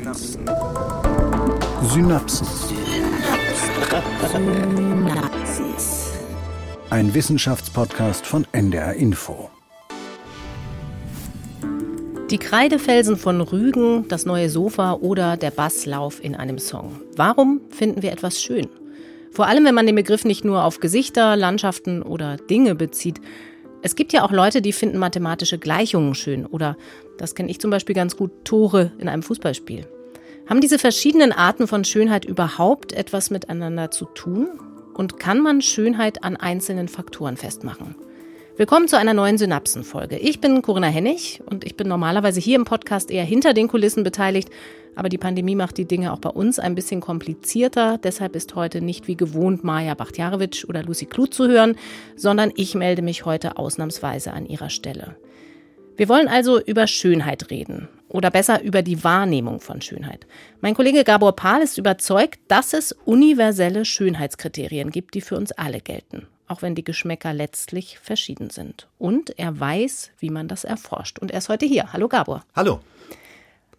Synapsen. Synapsen. Synapsis. Ein Wissenschaftspodcast von NDR Info. Die Kreidefelsen von Rügen, das neue Sofa oder der Basslauf in einem Song. Warum finden wir etwas schön? Vor allem, wenn man den Begriff nicht nur auf Gesichter, Landschaften oder Dinge bezieht. Es gibt ja auch Leute, die finden mathematische Gleichungen schön oder, das kenne ich zum Beispiel ganz gut, Tore in einem Fußballspiel. Haben diese verschiedenen Arten von Schönheit überhaupt etwas miteinander zu tun? Und kann man Schönheit an einzelnen Faktoren festmachen? Willkommen zu einer neuen Synapsenfolge. Ich bin Corinna Hennig und ich bin normalerweise hier im Podcast eher hinter den Kulissen beteiligt, aber die Pandemie macht die Dinge auch bei uns ein bisschen komplizierter. Deshalb ist heute nicht wie gewohnt Maja Bachtjarewitsch oder Lucy Kluth zu hören, sondern ich melde mich heute ausnahmsweise an ihrer Stelle. Wir wollen also über Schönheit reden oder besser über die Wahrnehmung von Schönheit. Mein Kollege Gabor Pahl ist überzeugt, dass es universelle Schönheitskriterien gibt, die für uns alle gelten, auch wenn die Geschmäcker letztlich verschieden sind. Und er weiß, wie man das erforscht. Und er ist heute hier. Hallo Gabor. Hallo.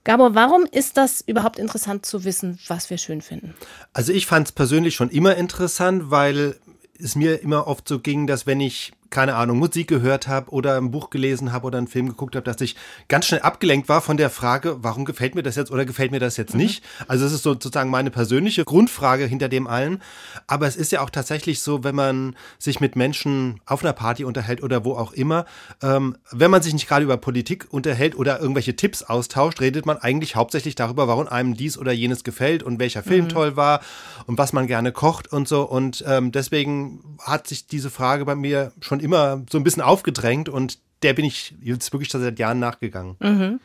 Gabor, warum ist das überhaupt interessant zu wissen, was wir schön finden? Also ich fand es persönlich schon immer interessant, weil es mir immer oft so ging, dass wenn ich keine Ahnung, Musik gehört habe oder ein Buch gelesen habe oder einen Film geguckt habe, dass ich ganz schnell abgelenkt war von der Frage, warum gefällt mir das jetzt oder gefällt mir das jetzt mhm. nicht? Also es ist sozusagen meine persönliche Grundfrage hinter dem allen. Aber es ist ja auch tatsächlich so, wenn man sich mit Menschen auf einer Party unterhält oder wo auch immer, ähm, wenn man sich nicht gerade über Politik unterhält oder irgendwelche Tipps austauscht, redet man eigentlich hauptsächlich darüber, warum einem dies oder jenes gefällt und welcher Film mhm. toll war und was man gerne kocht und so. Und ähm, deswegen hat sich diese Frage bei mir schon immer so ein bisschen aufgedrängt und der bin ich jetzt wirklich seit Jahren nachgegangen. Mhm.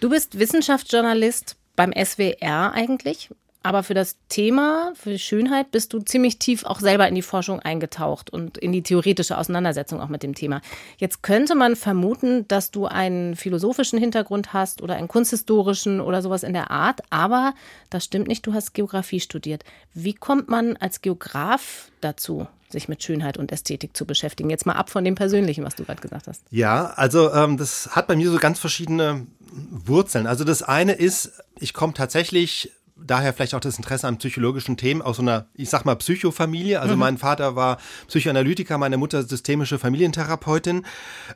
Du bist Wissenschaftsjournalist beim SWR eigentlich. Aber für das Thema, für Schönheit, bist du ziemlich tief auch selber in die Forschung eingetaucht und in die theoretische Auseinandersetzung auch mit dem Thema. Jetzt könnte man vermuten, dass du einen philosophischen Hintergrund hast oder einen kunsthistorischen oder sowas in der Art, aber das stimmt nicht, du hast Geografie studiert. Wie kommt man als Geograf dazu, sich mit Schönheit und Ästhetik zu beschäftigen? Jetzt mal ab von dem Persönlichen, was du gerade gesagt hast. Ja, also ähm, das hat bei mir so ganz verschiedene Wurzeln. Also das eine ist, ich komme tatsächlich daher vielleicht auch das Interesse an psychologischen Themen aus so einer, ich sag mal, Psychofamilie. Also mhm. mein Vater war Psychoanalytiker, meine Mutter systemische Familientherapeutin.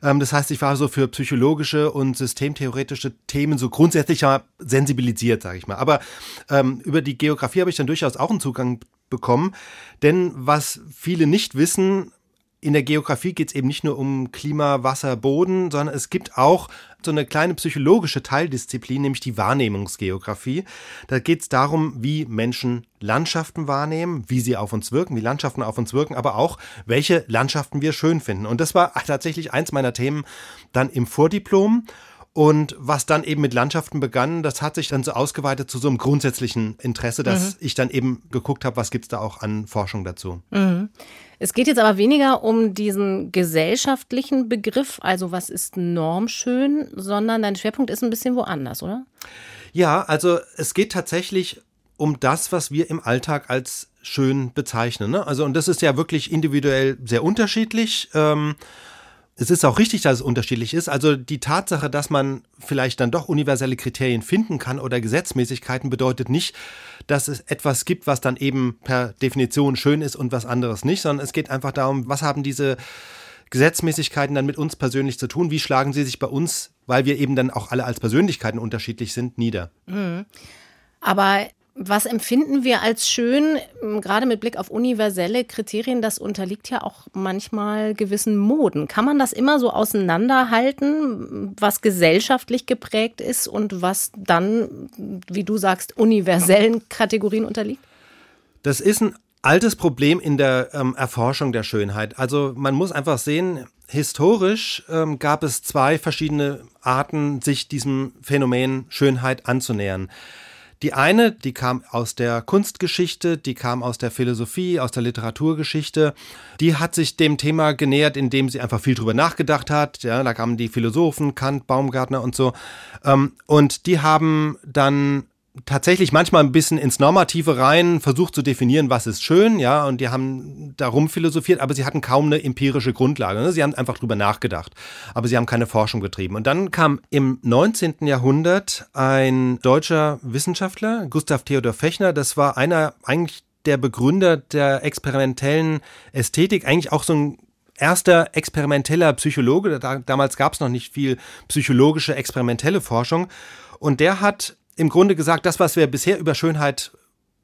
Ähm, das heißt, ich war so für psychologische und systemtheoretische Themen so grundsätzlich ja sensibilisiert, sage ich mal. Aber ähm, über die Geografie habe ich dann durchaus auch einen Zugang bekommen. Denn was viele nicht wissen, in der Geografie geht es eben nicht nur um Klima, Wasser, Boden, sondern es gibt auch so eine kleine psychologische Teildisziplin, nämlich die Wahrnehmungsgeografie. Da geht es darum, wie Menschen Landschaften wahrnehmen, wie sie auf uns wirken, wie Landschaften auf uns wirken, aber auch, welche Landschaften wir schön finden. Und das war tatsächlich eins meiner Themen dann im Vordiplom. Und was dann eben mit Landschaften begann, das hat sich dann so ausgeweitet zu so einem grundsätzlichen Interesse, dass mhm. ich dann eben geguckt habe, was gibt es da auch an Forschung dazu. Mhm. Es geht jetzt aber weniger um diesen gesellschaftlichen Begriff, also was ist normschön, sondern dein Schwerpunkt ist ein bisschen woanders, oder? Ja, also es geht tatsächlich um das, was wir im Alltag als schön bezeichnen. Ne? Also, und das ist ja wirklich individuell sehr unterschiedlich. Ähm, es ist auch richtig, dass es unterschiedlich ist. Also die Tatsache, dass man vielleicht dann doch universelle Kriterien finden kann oder Gesetzmäßigkeiten, bedeutet nicht, dass es etwas gibt, was dann eben per Definition schön ist und was anderes nicht, sondern es geht einfach darum, was haben diese Gesetzmäßigkeiten dann mit uns persönlich zu tun? Wie schlagen sie sich bei uns, weil wir eben dann auch alle als Persönlichkeiten unterschiedlich sind, nieder? Mhm. Aber was empfinden wir als schön, gerade mit Blick auf universelle Kriterien? Das unterliegt ja auch manchmal gewissen Moden. Kann man das immer so auseinanderhalten, was gesellschaftlich geprägt ist und was dann, wie du sagst, universellen Kategorien unterliegt? Das ist ein altes Problem in der ähm, Erforschung der Schönheit. Also man muss einfach sehen, historisch ähm, gab es zwei verschiedene Arten, sich diesem Phänomen Schönheit anzunähern. Die eine, die kam aus der Kunstgeschichte, die kam aus der Philosophie, aus der Literaturgeschichte. Die hat sich dem Thema genähert, indem sie einfach viel drüber nachgedacht hat. Ja, da kamen die Philosophen, Kant, Baumgartner und so. Ähm, und die haben dann tatsächlich manchmal ein bisschen ins Normative rein, versucht zu definieren, was ist schön, ja, und die haben darum philosophiert, aber sie hatten kaum eine empirische Grundlage. Ne? Sie haben einfach drüber nachgedacht, aber sie haben keine Forschung getrieben. Und dann kam im 19. Jahrhundert ein deutscher Wissenschaftler, Gustav Theodor Fechner, das war einer eigentlich der Begründer der experimentellen Ästhetik, eigentlich auch so ein erster experimenteller Psychologe. Da, damals gab es noch nicht viel psychologische experimentelle Forschung. Und der hat im Grunde gesagt, das, was wir bisher über Schönheit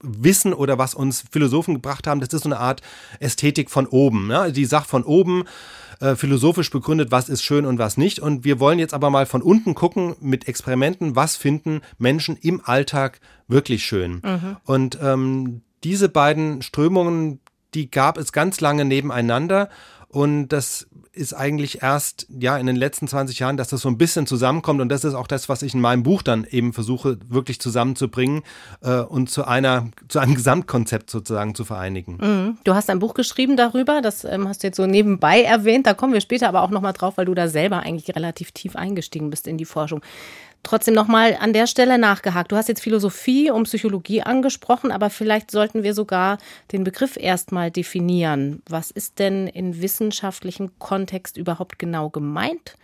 wissen oder was uns Philosophen gebracht haben, das ist so eine Art Ästhetik von oben. Ne? Die Sache von oben, äh, philosophisch begründet, was ist schön und was nicht. Und wir wollen jetzt aber mal von unten gucken mit Experimenten, was finden Menschen im Alltag wirklich schön. Mhm. Und ähm, diese beiden Strömungen, die gab es ganz lange nebeneinander. Und das ist eigentlich erst ja in den letzten 20 Jahren, dass das so ein bisschen zusammenkommt. Und das ist auch das, was ich in meinem Buch dann eben versuche, wirklich zusammenzubringen äh, und zu einer, zu einem Gesamtkonzept sozusagen zu vereinigen. Mhm. Du hast ein Buch geschrieben darüber, das ähm, hast du jetzt so nebenbei erwähnt. Da kommen wir später aber auch nochmal drauf, weil du da selber eigentlich relativ tief eingestiegen bist in die Forschung. Trotzdem nochmal an der Stelle nachgehakt. Du hast jetzt Philosophie und Psychologie angesprochen, aber vielleicht sollten wir sogar den Begriff erstmal definieren. Was ist denn in wissenschaftlichem Kontext überhaupt genau gemeint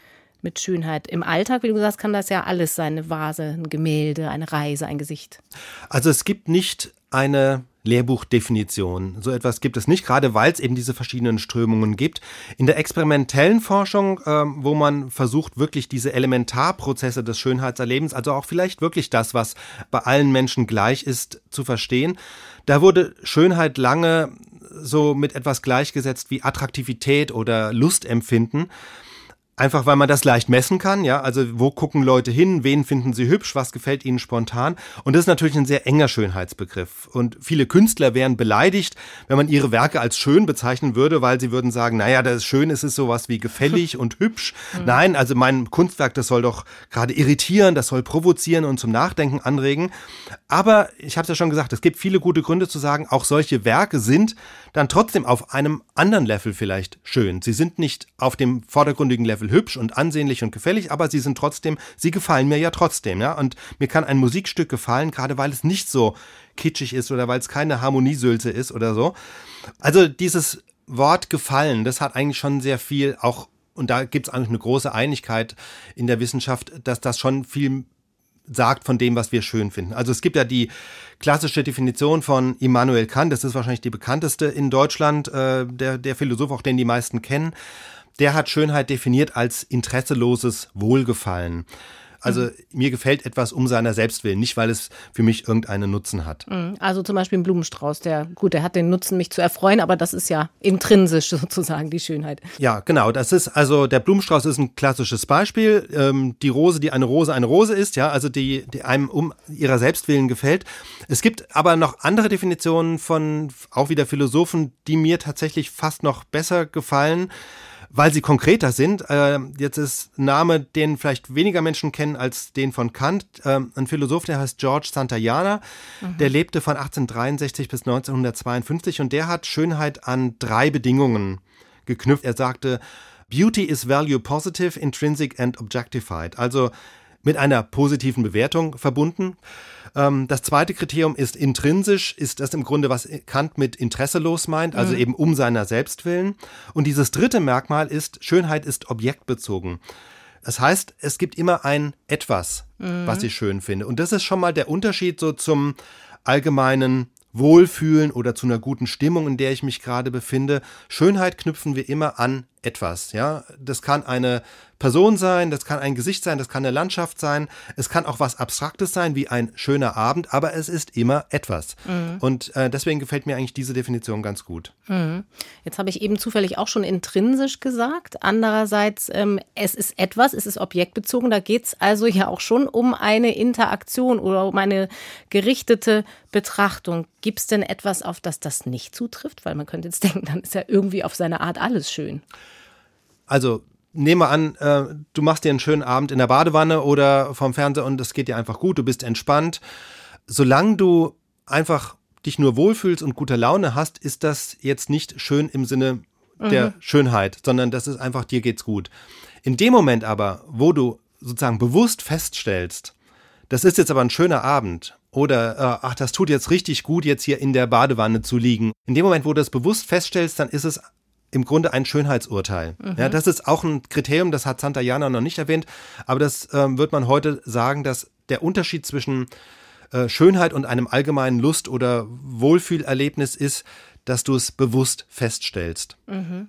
mit Schönheit? Im Alltag, wie du gesagt hast, kann das ja alles sein. Eine Vase, ein Gemälde, eine Reise, ein Gesicht. Also es gibt nicht eine Lehrbuchdefinition. So etwas gibt es nicht, gerade weil es eben diese verschiedenen Strömungen gibt. In der experimentellen Forschung, äh, wo man versucht, wirklich diese Elementarprozesse des Schönheitserlebens, also auch vielleicht wirklich das, was bei allen Menschen gleich ist, zu verstehen, da wurde Schönheit lange so mit etwas gleichgesetzt wie Attraktivität oder Lustempfinden. Einfach weil man das leicht messen kann, ja. Also wo gucken Leute hin, wen finden sie hübsch, was gefällt ihnen spontan. Und das ist natürlich ein sehr enger Schönheitsbegriff. Und viele Künstler wären beleidigt, wenn man ihre Werke als schön bezeichnen würde, weil sie würden sagen, naja, das ist schön, es ist sowas wie gefällig und hübsch. Mhm. Nein, also mein Kunstwerk, das soll doch gerade irritieren, das soll provozieren und zum Nachdenken anregen. Aber ich habe es ja schon gesagt, es gibt viele gute Gründe zu sagen, auch solche Werke sind dann trotzdem auf einem anderen Level vielleicht schön. Sie sind nicht auf dem vordergründigen Level hübsch und ansehnlich und gefällig, aber sie sind trotzdem, sie gefallen mir ja trotzdem, ja. Und mir kann ein Musikstück gefallen, gerade weil es nicht so kitschig ist oder weil es keine Harmoniesülze ist oder so. Also dieses Wort gefallen, das hat eigentlich schon sehr viel auch und da gibt es eigentlich eine große Einigkeit in der Wissenschaft, dass das schon viel sagt von dem, was wir schön finden. Also es gibt ja die klassische Definition von Immanuel Kant, das ist wahrscheinlich die bekannteste in Deutschland, äh, der, der Philosoph, auch den die meisten kennen. Der hat Schönheit definiert als interesseloses Wohlgefallen. Also mhm. mir gefällt etwas um seiner selbst willen, nicht weil es für mich irgendeinen Nutzen hat. Mhm. Also zum Beispiel ein Blumenstrauß, der, gut, der hat den Nutzen, mich zu erfreuen, aber das ist ja intrinsisch sozusagen die Schönheit. Ja, genau. Das ist, also der Blumenstrauß ist ein klassisches Beispiel. Ähm, die Rose, die eine Rose eine Rose ist, ja, also die, die einem um ihrer Selbstwillen gefällt. Es gibt aber noch andere Definitionen von auch wieder Philosophen, die mir tatsächlich fast noch besser gefallen weil sie konkreter sind. Äh, jetzt ist ein Name, den vielleicht weniger Menschen kennen als den von Kant. Äh, ein Philosoph, der heißt George Santayana. Mhm. Der lebte von 1863 bis 1952 und der hat Schönheit an drei Bedingungen geknüpft. Er sagte, Beauty is value positive, intrinsic and objectified. Also mit einer positiven Bewertung verbunden. Ähm, das zweite Kriterium ist intrinsisch, ist das im Grunde, was Kant mit interesselos meint, also mhm. eben um seiner selbst willen. Und dieses dritte Merkmal ist, Schönheit ist objektbezogen. Das heißt, es gibt immer ein etwas, mhm. was ich schön finde. Und das ist schon mal der Unterschied so zum allgemeinen Wohlfühlen oder zu einer guten Stimmung, in der ich mich gerade befinde. Schönheit knüpfen wir immer an etwas, ja. Das kann eine Person sein, das kann ein Gesicht sein, das kann eine Landschaft sein, es kann auch was Abstraktes sein, wie ein schöner Abend, aber es ist immer etwas. Mhm. Und äh, deswegen gefällt mir eigentlich diese Definition ganz gut. Mhm. Jetzt habe ich eben zufällig auch schon intrinsisch gesagt. Andererseits, ähm, es ist etwas, es ist objektbezogen, da geht es also ja auch schon um eine Interaktion oder um eine gerichtete Betrachtung. Gibt es denn etwas, auf das das nicht zutrifft? Weil man könnte jetzt denken, dann ist ja irgendwie auf seine Art alles schön. Also nehme an, äh, du machst dir einen schönen Abend in der Badewanne oder vom Fernseher und es geht dir einfach gut, du bist entspannt. Solange du einfach dich nur wohlfühlst und gute Laune hast, ist das jetzt nicht schön im Sinne der mhm. Schönheit, sondern das ist einfach, dir geht's gut. In dem Moment aber, wo du sozusagen bewusst feststellst, das ist jetzt aber ein schöner Abend oder äh, ach, das tut jetzt richtig gut, jetzt hier in der Badewanne zu liegen. In dem Moment, wo du das bewusst feststellst, dann ist es im Grunde ein Schönheitsurteil. Mhm. Ja, das ist auch ein Kriterium, das hat Santa Jana noch nicht erwähnt, aber das ähm, wird man heute sagen, dass der Unterschied zwischen äh, Schönheit und einem allgemeinen Lust- oder Wohlfühlerlebnis ist, dass du es bewusst feststellst. Mhm.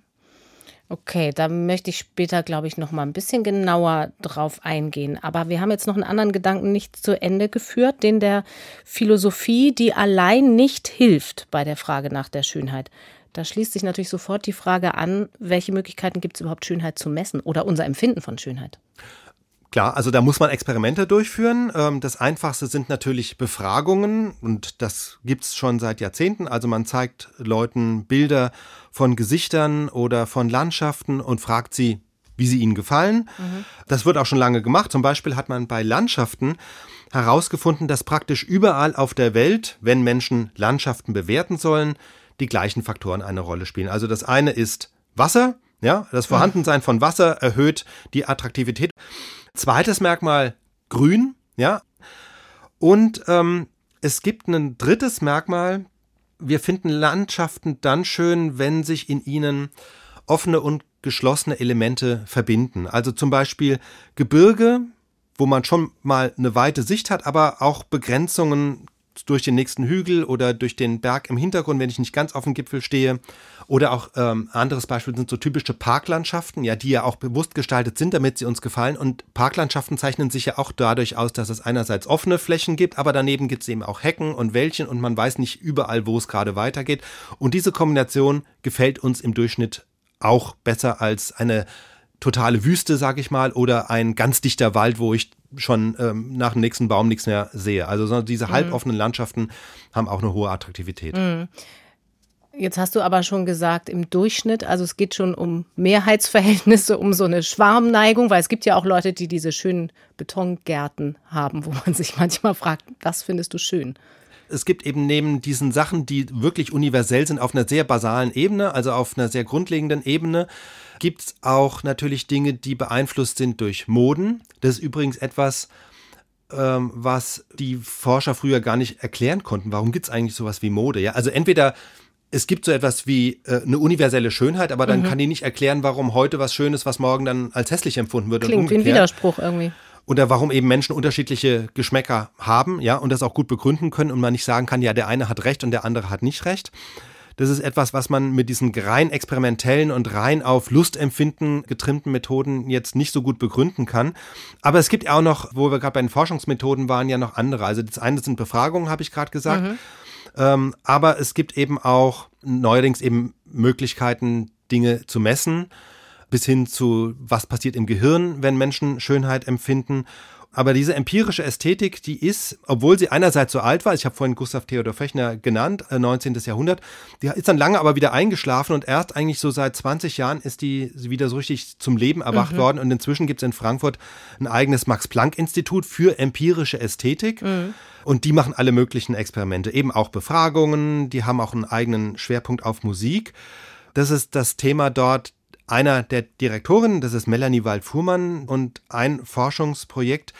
Okay, da möchte ich später, glaube ich, noch mal ein bisschen genauer drauf eingehen. Aber wir haben jetzt noch einen anderen Gedanken nicht zu Ende geführt, den der Philosophie, die allein nicht hilft bei der Frage nach der Schönheit. Da schließt sich natürlich sofort die Frage an, welche Möglichkeiten gibt es überhaupt, Schönheit zu messen oder unser Empfinden von Schönheit? Klar, also da muss man Experimente durchführen. Ähm, das Einfachste sind natürlich Befragungen und das gibt's schon seit Jahrzehnten. Also man zeigt Leuten Bilder von Gesichtern oder von Landschaften und fragt sie, wie sie ihnen gefallen. Mhm. Das wird auch schon lange gemacht. Zum Beispiel hat man bei Landschaften herausgefunden, dass praktisch überall auf der Welt, wenn Menschen Landschaften bewerten sollen, die gleichen Faktoren eine Rolle spielen. Also das eine ist Wasser, ja, das Vorhandensein von Wasser erhöht die Attraktivität. Zweites Merkmal grün, ja. Und ähm, es gibt ein drittes Merkmal. Wir finden Landschaften dann schön, wenn sich in ihnen offene und geschlossene Elemente verbinden. Also zum Beispiel Gebirge, wo man schon mal eine weite Sicht hat, aber auch Begrenzungen durch den nächsten Hügel oder durch den Berg im Hintergrund, wenn ich nicht ganz auf dem Gipfel stehe. Oder auch ähm, anderes Beispiel sind so typische Parklandschaften, ja, die ja auch bewusst gestaltet sind, damit sie uns gefallen. Und Parklandschaften zeichnen sich ja auch dadurch aus, dass es einerseits offene Flächen gibt, aber daneben gibt es eben auch Hecken und Wäldchen und man weiß nicht überall, wo es gerade weitergeht. Und diese Kombination gefällt uns im Durchschnitt auch besser als eine totale Wüste, sag ich mal, oder ein ganz dichter Wald, wo ich schon ähm, nach dem nächsten Baum nichts mehr sehe. Also diese mhm. halboffenen Landschaften haben auch eine hohe Attraktivität. Mhm. Jetzt hast du aber schon gesagt, im Durchschnitt, also es geht schon um Mehrheitsverhältnisse, um so eine Schwarmneigung, weil es gibt ja auch Leute, die diese schönen Betongärten haben, wo man sich manchmal fragt, was findest du schön? Es gibt eben neben diesen Sachen, die wirklich universell sind, auf einer sehr basalen Ebene, also auf einer sehr grundlegenden Ebene, gibt es auch natürlich Dinge, die beeinflusst sind durch Moden. Das ist übrigens etwas, ähm, was die Forscher früher gar nicht erklären konnten. Warum gibt es eigentlich sowas wie Mode? Ja, also entweder es gibt so etwas wie äh, eine universelle Schönheit, aber dann mhm. kann die nicht erklären, warum heute was Schönes, was morgen dann als hässlich empfunden wird. Klingt wie ein Widerspruch irgendwie oder warum eben Menschen unterschiedliche Geschmäcker haben, ja, und das auch gut begründen können und man nicht sagen kann, ja, der eine hat recht und der andere hat nicht recht. Das ist etwas, was man mit diesen rein experimentellen und rein auf Lustempfinden getrimmten Methoden jetzt nicht so gut begründen kann. Aber es gibt auch noch, wo wir gerade bei den Forschungsmethoden waren, ja noch andere. Also das eine sind Befragungen, habe ich gerade gesagt. Mhm. Ähm, aber es gibt eben auch neuerdings eben Möglichkeiten, Dinge zu messen bis hin zu, was passiert im Gehirn, wenn Menschen Schönheit empfinden. Aber diese empirische Ästhetik, die ist, obwohl sie einerseits so alt war, ich habe vorhin Gustav Theodor Fechner genannt, 19. Äh, Jahrhundert, die ist dann lange aber wieder eingeschlafen und erst eigentlich so seit 20 Jahren ist die wieder so richtig zum Leben erwacht mhm. worden und inzwischen gibt es in Frankfurt ein eigenes Max-Planck-Institut für empirische Ästhetik. Mhm. Und die machen alle möglichen Experimente, eben auch Befragungen, die haben auch einen eigenen Schwerpunkt auf Musik. Das ist das Thema dort einer der Direktorinnen, das ist Melanie Wald-Fuhrmann und ein Forschungsprojekt,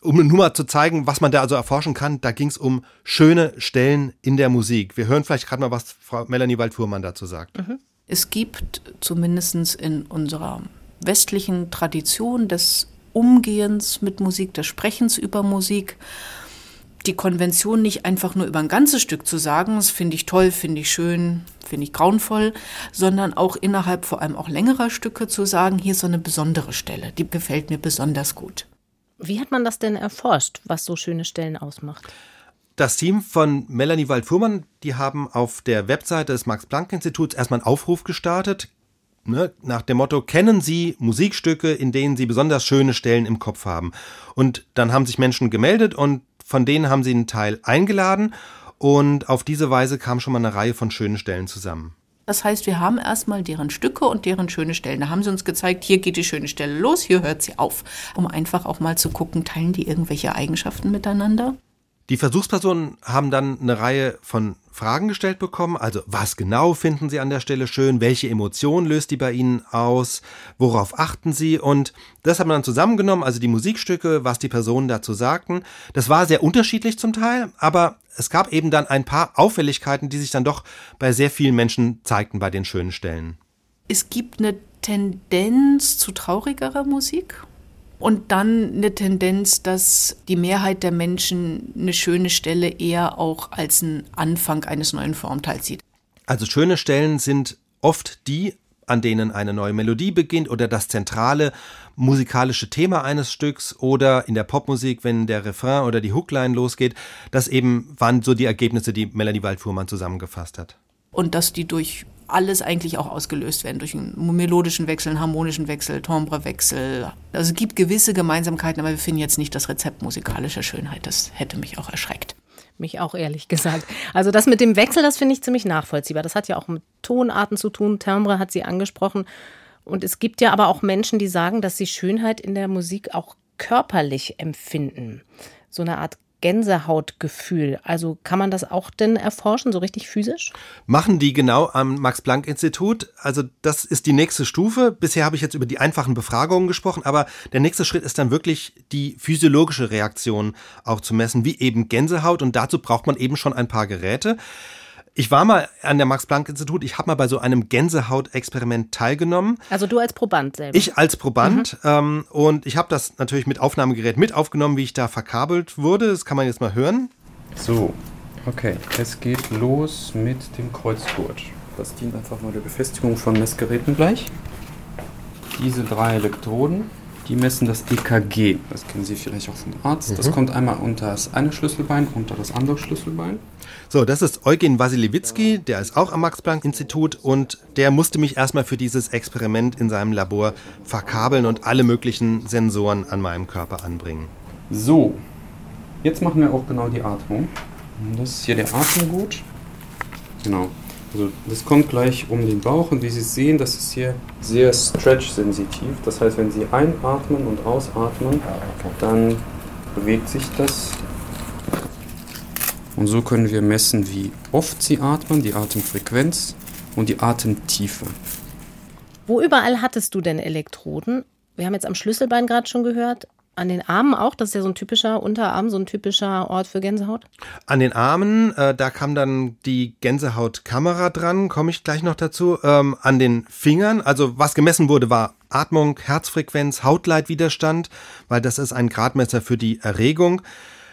um nur mal zu zeigen, was man da also erforschen kann, da ging es um schöne Stellen in der Musik. Wir hören vielleicht gerade mal, was Frau Melanie Wald-Fuhrmann dazu sagt. Mhm. Es gibt zumindest in unserer westlichen Tradition des Umgehens mit Musik, des Sprechens über Musik, die Konvention nicht einfach nur über ein ganzes Stück zu sagen, das finde ich toll, finde ich schön, finde ich grauenvoll, sondern auch innerhalb vor allem auch längerer Stücke zu sagen, hier ist so eine besondere Stelle, die gefällt mir besonders gut. Wie hat man das denn erforscht, was so schöne Stellen ausmacht? Das Team von Melanie Wald-Fuhrmann, die haben auf der Webseite des Max-Planck-Instituts erstmal einen Aufruf gestartet, ne, nach dem Motto, kennen Sie Musikstücke, in denen Sie besonders schöne Stellen im Kopf haben? Und dann haben sich Menschen gemeldet und von denen haben sie einen Teil eingeladen und auf diese Weise kam schon mal eine Reihe von schönen Stellen zusammen. Das heißt, wir haben erstmal deren Stücke und deren schöne Stellen. Da haben sie uns gezeigt, hier geht die schöne Stelle los, hier hört sie auf. Um einfach auch mal zu gucken, teilen die irgendwelche Eigenschaften miteinander? Die Versuchspersonen haben dann eine Reihe von Fragen gestellt bekommen. Also, was genau finden Sie an der Stelle schön? Welche Emotionen löst die bei Ihnen aus? Worauf achten Sie? Und das haben wir dann zusammengenommen, also die Musikstücke, was die Personen dazu sagten. Das war sehr unterschiedlich zum Teil, aber es gab eben dann ein paar Auffälligkeiten, die sich dann doch bei sehr vielen Menschen zeigten bei den schönen Stellen. Es gibt eine Tendenz zu traurigerer Musik und dann eine Tendenz, dass die Mehrheit der Menschen eine schöne Stelle eher auch als einen Anfang eines neuen Formteils sieht. Also schöne Stellen sind oft die, an denen eine neue Melodie beginnt oder das zentrale musikalische Thema eines Stücks oder in der Popmusik, wenn der Refrain oder die Hookline losgeht. Das eben waren so die Ergebnisse, die Melanie Waldfuhrmann zusammengefasst hat. Und dass die durch alles eigentlich auch ausgelöst werden durch einen melodischen Wechsel, einen harmonischen Wechsel, Timbrewechsel. Also es gibt gewisse Gemeinsamkeiten, aber wir finden jetzt nicht das Rezept musikalischer Schönheit. Das hätte mich auch erschreckt. Mich auch ehrlich gesagt. Also das mit dem Wechsel, das finde ich ziemlich nachvollziehbar. Das hat ja auch mit Tonarten zu tun. Timbre hat sie angesprochen. Und es gibt ja aber auch Menschen, die sagen, dass sie Schönheit in der Musik auch körperlich empfinden. So eine Art Gänsehautgefühl. Also kann man das auch denn erforschen, so richtig physisch? Machen die genau am Max-Planck-Institut. Also das ist die nächste Stufe. Bisher habe ich jetzt über die einfachen Befragungen gesprochen, aber der nächste Schritt ist dann wirklich die physiologische Reaktion auch zu messen, wie eben Gänsehaut. Und dazu braucht man eben schon ein paar Geräte. Ich war mal an der Max-Planck-Institut, ich habe mal bei so einem Gänsehaut-Experiment teilgenommen. Also du als Proband selber? Ich als Proband. Mhm. Ähm, und ich habe das natürlich mit Aufnahmegerät mit aufgenommen, wie ich da verkabelt wurde. Das kann man jetzt mal hören. So, okay. Es geht los mit dem Kreuzgurt. Das dient einfach nur der Befestigung von Messgeräten gleich. Diese drei Elektroden, die messen das EKG. Das kennen Sie vielleicht auch vom Arzt. Mhm. Das kommt einmal unter das eine Schlüsselbein, unter das andere Schlüsselbein. So, das ist Eugen Wasiliewicki, der ist auch am Max-Planck-Institut und der musste mich erstmal für dieses Experiment in seinem Labor verkabeln und alle möglichen Sensoren an meinem Körper anbringen. So, jetzt machen wir auch genau die Atmung. Das ist hier der Atemgut. Genau. Also das kommt gleich um den Bauch und wie Sie sehen, das ist hier sehr stretch-sensitiv. Das heißt, wenn Sie einatmen und ausatmen, dann bewegt sich das und so können wir messen, wie oft sie atmen, die Atemfrequenz und die Atemtiefe. Wo überall hattest du denn Elektroden? Wir haben jetzt am Schlüsselbein gerade schon gehört. An den Armen auch? Das ist ja so ein typischer Unterarm, so ein typischer Ort für Gänsehaut? An den Armen, äh, da kam dann die Gänsehautkamera dran, komme ich gleich noch dazu. Ähm, an den Fingern, also was gemessen wurde, war Atmung, Herzfrequenz, Hautleitwiderstand, weil das ist ein Gradmesser für die Erregung.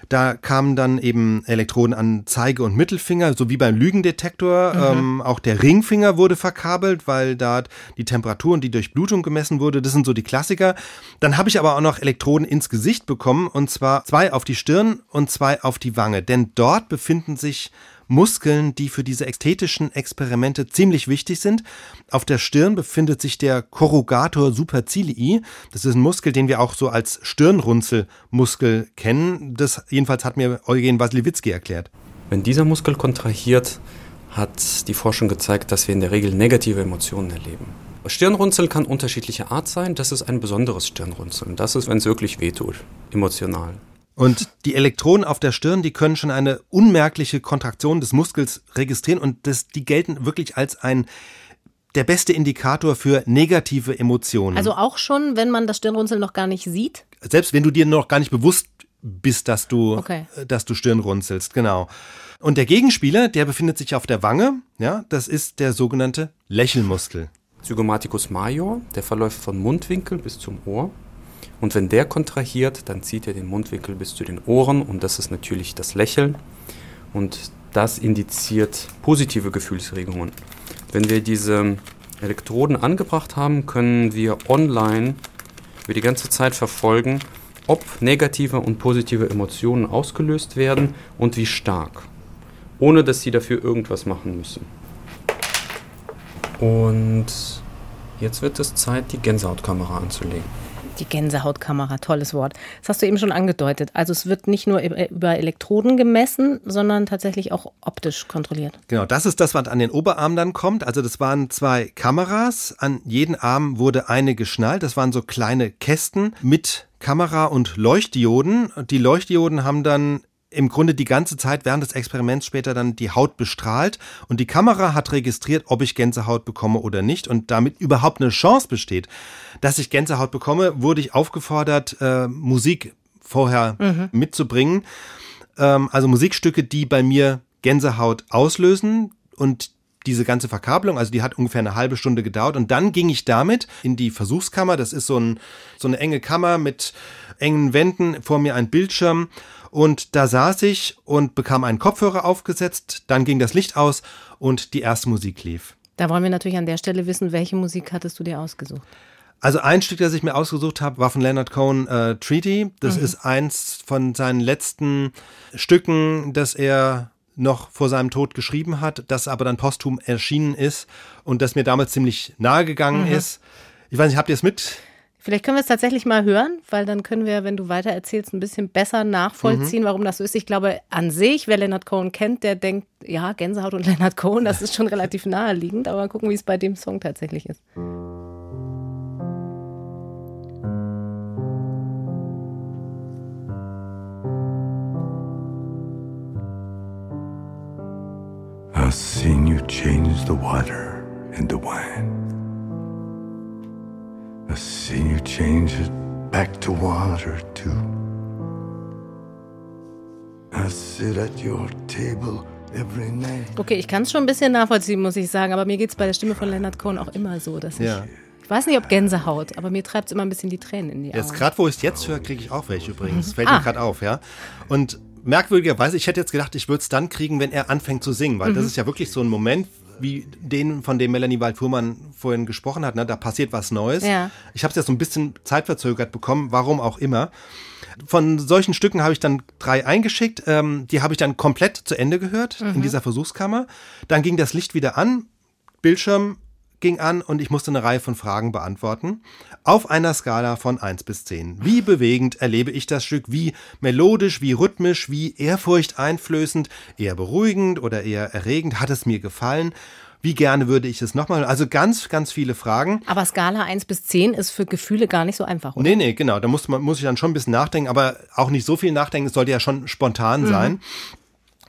Da kamen dann eben Elektroden an Zeige- und Mittelfinger, so wie beim Lügendetektor. Mhm. Ähm, auch der Ringfinger wurde verkabelt, weil da die Temperatur und die Durchblutung gemessen wurde. Das sind so die Klassiker. Dann habe ich aber auch noch Elektroden ins Gesicht bekommen, und zwar zwei auf die Stirn und zwei auf die Wange. Denn dort befinden sich Muskeln, die für diese ästhetischen Experimente ziemlich wichtig sind. Auf der Stirn befindet sich der Corrugator supercilii. Das ist ein Muskel, den wir auch so als Stirnrunzelmuskel kennen. Das jedenfalls hat mir Eugen Wasiliewicki erklärt. Wenn dieser Muskel kontrahiert, hat die Forschung gezeigt, dass wir in der Regel negative Emotionen erleben. Stirnrunzeln kann unterschiedlicher Art sein. Das ist ein besonderes Stirnrunzeln. Das ist, wenn es wirklich wehtut, emotional. Und die Elektronen auf der Stirn, die können schon eine unmerkliche Kontraktion des Muskels registrieren und das, die gelten wirklich als ein der beste Indikator für negative Emotionen. Also auch schon, wenn man das Stirnrunzeln noch gar nicht sieht? Selbst wenn du dir noch gar nicht bewusst bist, dass du, okay. dass du Stirnrunzelst, genau. Und der Gegenspieler, der befindet sich auf der Wange, ja, das ist der sogenannte Lächelmuskel. Zygomaticus major, der verläuft von Mundwinkel bis zum Ohr. Und wenn der kontrahiert, dann zieht er den Mundwinkel bis zu den Ohren und das ist natürlich das Lächeln. Und das indiziert positive Gefühlsregungen. Wenn wir diese Elektroden angebracht haben, können wir online über die ganze Zeit verfolgen, ob negative und positive Emotionen ausgelöst werden und wie stark, ohne dass sie dafür irgendwas machen müssen. Und jetzt wird es Zeit, die Gänsehautkamera anzulegen. Die Gänsehautkamera, tolles Wort. Das hast du eben schon angedeutet. Also es wird nicht nur über Elektroden gemessen, sondern tatsächlich auch optisch kontrolliert. Genau, das ist das, was an den Oberarm dann kommt. Also das waren zwei Kameras. An jeden Arm wurde eine geschnallt. Das waren so kleine Kästen mit Kamera und Leuchtdioden. Die Leuchtdioden haben dann im Grunde die ganze Zeit während des Experiments später dann die Haut bestrahlt und die Kamera hat registriert, ob ich Gänsehaut bekomme oder nicht und damit überhaupt eine Chance besteht, dass ich Gänsehaut bekomme, wurde ich aufgefordert, äh, Musik vorher mhm. mitzubringen. Ähm, also Musikstücke, die bei mir Gänsehaut auslösen und diese ganze Verkabelung, also die hat ungefähr eine halbe Stunde gedauert und dann ging ich damit in die Versuchskammer. Das ist so, ein, so eine enge Kammer mit engen Wänden, vor mir ein Bildschirm und da saß ich und bekam einen Kopfhörer aufgesetzt, dann ging das Licht aus und die erste Musik lief. Da wollen wir natürlich an der Stelle wissen, welche Musik hattest du dir ausgesucht? Also ein Stück, das ich mir ausgesucht habe, war von Leonard Cohen äh, Treaty. Das mhm. ist eins von seinen letzten Stücken, das er noch vor seinem Tod geschrieben hat, das aber dann posthum erschienen ist und das mir damals ziemlich nahe gegangen mhm. ist. Ich weiß nicht, habt ihr es mit? Vielleicht können wir es tatsächlich mal hören, weil dann können wir, wenn du weiter erzählst, ein bisschen besser nachvollziehen, mhm. warum das so ist. Ich glaube, an sich, wer Leonard Cohen kennt, der denkt, ja, Gänsehaut und Leonard Cohen, das ist schon relativ naheliegend, aber mal gucken, wie es bei dem Song tatsächlich ist. I've seen you change the water into wine. I've seen you change it back to water too. I sit at your table every night. Okay, ich kann es schon ein bisschen nachvollziehen, muss ich sagen, aber mir geht es bei der Stimme von Leonard Cohen auch immer so, dass ja. ich ich weiß nicht, ob Gänsehaut, aber mir treibt es immer ein bisschen die Tränen in die Augen. Jetzt gerade, wo ich es jetzt höre, kriege ich auch welche übrigens. Fällt ah. mir gerade auf, ja. Und merkwürdigerweise, ich hätte jetzt gedacht, ich würde es dann kriegen, wenn er anfängt zu singen, weil mhm. das ist ja wirklich so ein Moment, wie den, von dem Melanie Waldfuhrmann vorhin gesprochen hat, ne? da passiert was Neues. Ja. Ich habe es jetzt so ein bisschen zeitverzögert bekommen, warum auch immer. Von solchen Stücken habe ich dann drei eingeschickt. Ähm, die habe ich dann komplett zu Ende gehört mhm. in dieser Versuchskammer. Dann ging das Licht wieder an, Bildschirm ging an und ich musste eine Reihe von Fragen beantworten. Auf einer Skala von 1 bis 10. Wie bewegend erlebe ich das Stück? Wie melodisch, wie rhythmisch, wie ehrfurchteinflößend, eher beruhigend oder eher erregend? Hat es mir gefallen? Wie gerne würde ich es nochmal? Also ganz, ganz viele Fragen. Aber Skala 1 bis 10 ist für Gefühle gar nicht so einfach, oder? Nee, nee, genau. Da muss, man, muss ich dann schon ein bisschen nachdenken, aber auch nicht so viel nachdenken. Es sollte ja schon spontan mhm. sein.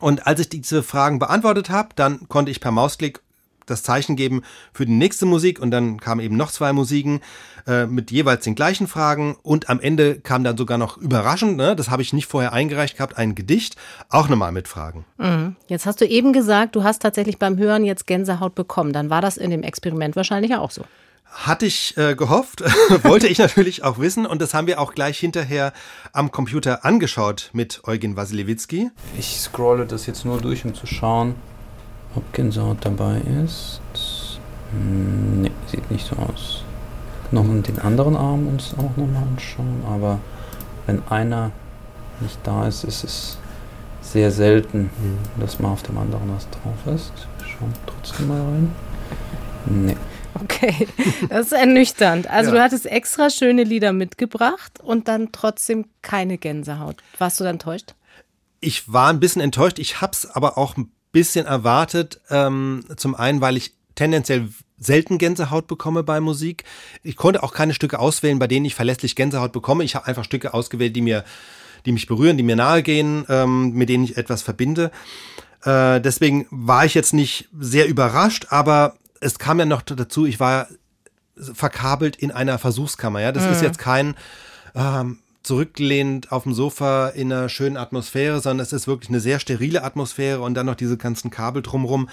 Und als ich diese Fragen beantwortet habe, dann konnte ich per Mausklick das Zeichen geben für die nächste Musik und dann kamen eben noch zwei Musiken äh, mit jeweils den gleichen Fragen und am Ende kam dann sogar noch überraschend, ne, das habe ich nicht vorher eingereicht gehabt, ein Gedicht, auch nochmal mit Fragen. Mhm. Jetzt hast du eben gesagt, du hast tatsächlich beim Hören jetzt Gänsehaut bekommen. Dann war das in dem Experiment wahrscheinlich auch so. Hatte ich äh, gehofft, wollte ich natürlich auch wissen und das haben wir auch gleich hinterher am Computer angeschaut mit Eugen Wasiliewicki. Ich scrolle das jetzt nur durch, um zu schauen, ob Gänsehaut dabei ist. Hm, ne, sieht nicht so aus. Nochmal den anderen Arm uns auch nochmal anschauen, aber wenn einer nicht da ist, ist es sehr selten, mhm. dass mal auf dem anderen was drauf ist. Schauen trotzdem mal rein. Nee. Okay, das ist ernüchternd. Also ja. du hattest extra schöne Lieder mitgebracht und dann trotzdem keine Gänsehaut. Warst du dann enttäuscht? Ich war ein bisschen enttäuscht. Ich habe es aber auch ein bisschen erwartet. Ähm, zum einen, weil ich tendenziell selten Gänsehaut bekomme bei Musik. Ich konnte auch keine Stücke auswählen, bei denen ich verlässlich Gänsehaut bekomme. Ich habe einfach Stücke ausgewählt, die mir, die mich berühren, die mir nahe gehen, ähm, mit denen ich etwas verbinde. Äh, deswegen war ich jetzt nicht sehr überrascht, aber es kam ja noch dazu, ich war verkabelt in einer Versuchskammer. Ja, das mhm. ist jetzt kein ähm, zurückgelehnt auf dem Sofa in einer schönen Atmosphäre, sondern es ist wirklich eine sehr sterile Atmosphäre und dann noch diese ganzen Kabel drumrum.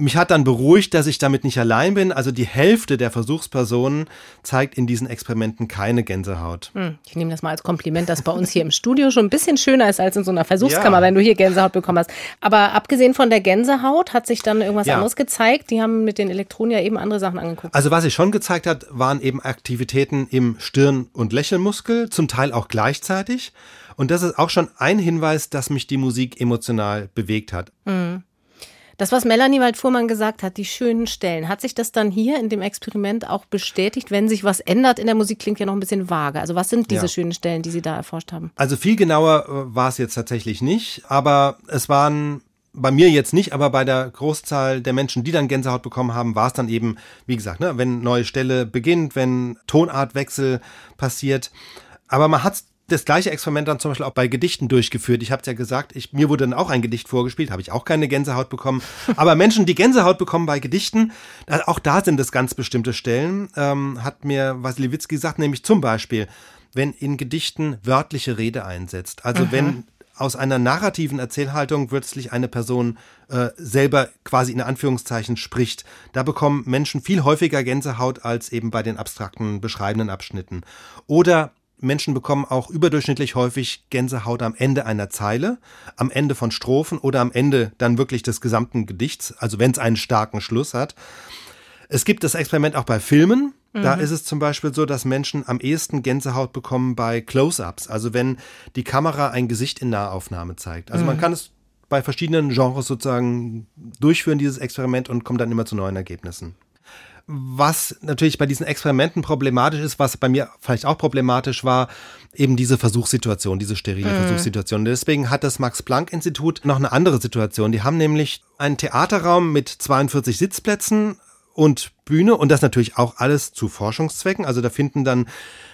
Mich hat dann beruhigt, dass ich damit nicht allein bin. Also die Hälfte der Versuchspersonen zeigt in diesen Experimenten keine Gänsehaut. Hm, ich nehme das mal als Kompliment, dass bei uns hier im Studio schon ein bisschen schöner ist als in so einer Versuchskammer, ja. wenn du hier Gänsehaut bekommen hast. Aber abgesehen von der Gänsehaut hat sich dann irgendwas ja. anderes gezeigt. Die haben mit den Elektronen ja eben andere Sachen angeguckt. Also was sich schon gezeigt hat, waren eben Aktivitäten im Stirn- und Lächelmuskel, zum Teil auch gleichzeitig. Und das ist auch schon ein Hinweis, dass mich die Musik emotional bewegt hat. Mhm. Das, was Melanie Waldfuhrmann gesagt hat, die schönen Stellen, hat sich das dann hier in dem Experiment auch bestätigt, wenn sich was ändert in der Musik, klingt ja noch ein bisschen vage. Also was sind diese ja. schönen Stellen, die Sie da erforscht haben? Also viel genauer äh, war es jetzt tatsächlich nicht, aber es waren bei mir jetzt nicht, aber bei der Großzahl der Menschen, die dann Gänsehaut bekommen haben, war es dann eben, wie gesagt, ne, wenn neue Stelle beginnt, wenn Tonartwechsel passiert. Aber man hat es das gleiche Experiment dann zum Beispiel auch bei Gedichten durchgeführt. Ich habe es ja gesagt, ich, mir wurde dann auch ein Gedicht vorgespielt, habe ich auch keine Gänsehaut bekommen. Aber Menschen, die Gänsehaut bekommen bei Gedichten, auch da sind es ganz bestimmte Stellen, ähm, hat mir Wasiliewicz gesagt, nämlich zum Beispiel, wenn in Gedichten wörtliche Rede einsetzt. Also mhm. wenn aus einer narrativen Erzählhaltung plötzlich eine Person äh, selber quasi in Anführungszeichen spricht. Da bekommen Menschen viel häufiger Gänsehaut als eben bei den abstrakten beschreibenden Abschnitten. Oder Menschen bekommen auch überdurchschnittlich häufig Gänsehaut am Ende einer Zeile, am Ende von Strophen oder am Ende dann wirklich des gesamten Gedichts, also wenn es einen starken Schluss hat. Es gibt das Experiment auch bei Filmen. Da mhm. ist es zum Beispiel so, dass Menschen am ehesten Gänsehaut bekommen bei Close-ups, also wenn die Kamera ein Gesicht in Nahaufnahme zeigt. Also mhm. man kann es bei verschiedenen Genres sozusagen durchführen, dieses Experiment, und kommt dann immer zu neuen Ergebnissen. Was natürlich bei diesen Experimenten problematisch ist, was bei mir vielleicht auch problematisch war, eben diese Versuchssituation, diese sterile mhm. Versuchssituation. Deswegen hat das Max-Planck-Institut noch eine andere Situation. Die haben nämlich einen Theaterraum mit 42 Sitzplätzen und Bühne und das natürlich auch alles zu Forschungszwecken. Also da finden dann,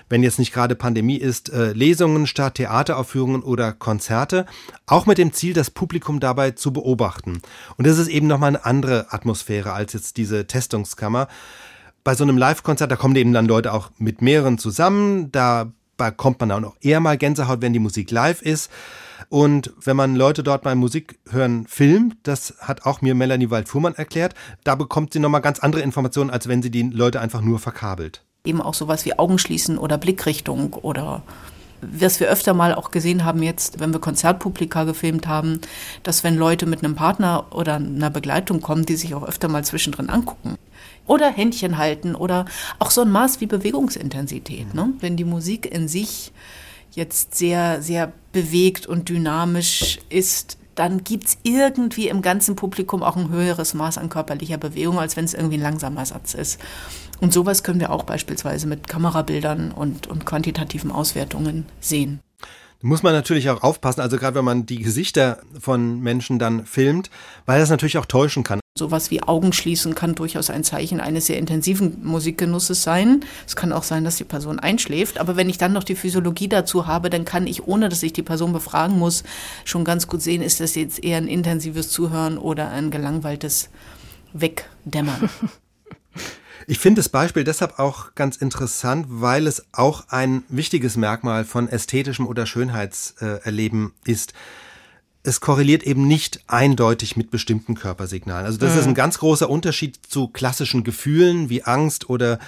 wenn jetzt nicht gerade Pandemie ist, äh, Lesungen statt, Theateraufführungen oder Konzerte, auch mit dem Ziel, das Publikum dabei zu beobachten. Und das ist eben nochmal eine andere Atmosphäre als jetzt diese Testungskammer. Bei so einem Live-Konzert, da kommen eben dann Leute auch mit mehreren zusammen, da bekommt man auch eher mal Gänsehaut, wenn die Musik live ist. Und wenn man Leute dort beim Musik hören filmt, das hat auch mir Melanie Waldfuhrmann erklärt, da bekommt sie nochmal ganz andere Informationen, als wenn sie die Leute einfach nur verkabelt. Eben auch sowas wie Augenschließen oder Blickrichtung oder was wir öfter mal auch gesehen haben jetzt, wenn wir Konzertpublika gefilmt haben, dass wenn Leute mit einem Partner oder einer Begleitung kommen, die sich auch öfter mal zwischendrin angucken. Oder Händchen halten oder auch so ein Maß wie Bewegungsintensität. Ne? Wenn die Musik in sich jetzt sehr, sehr bewegt und dynamisch ist, dann gibt es irgendwie im ganzen Publikum auch ein höheres Maß an körperlicher Bewegung, als wenn es irgendwie ein langsamer Satz ist. Und sowas können wir auch beispielsweise mit Kamerabildern und, und quantitativen Auswertungen sehen. Da muss man natürlich auch aufpassen, also gerade wenn man die Gesichter von Menschen dann filmt, weil das natürlich auch täuschen kann. Sowas wie Augenschließen kann durchaus ein Zeichen eines sehr intensiven Musikgenusses sein. Es kann auch sein, dass die Person einschläft. Aber wenn ich dann noch die Physiologie dazu habe, dann kann ich, ohne dass ich die Person befragen muss, schon ganz gut sehen, ist das jetzt eher ein intensives Zuhören oder ein gelangweiltes Wegdämmern. Ich finde das Beispiel deshalb auch ganz interessant, weil es auch ein wichtiges Merkmal von ästhetischem oder Schönheitserleben ist es korreliert eben nicht eindeutig mit bestimmten Körpersignalen. Also das mhm. ist ein ganz großer Unterschied zu klassischen Gefühlen wie Angst oder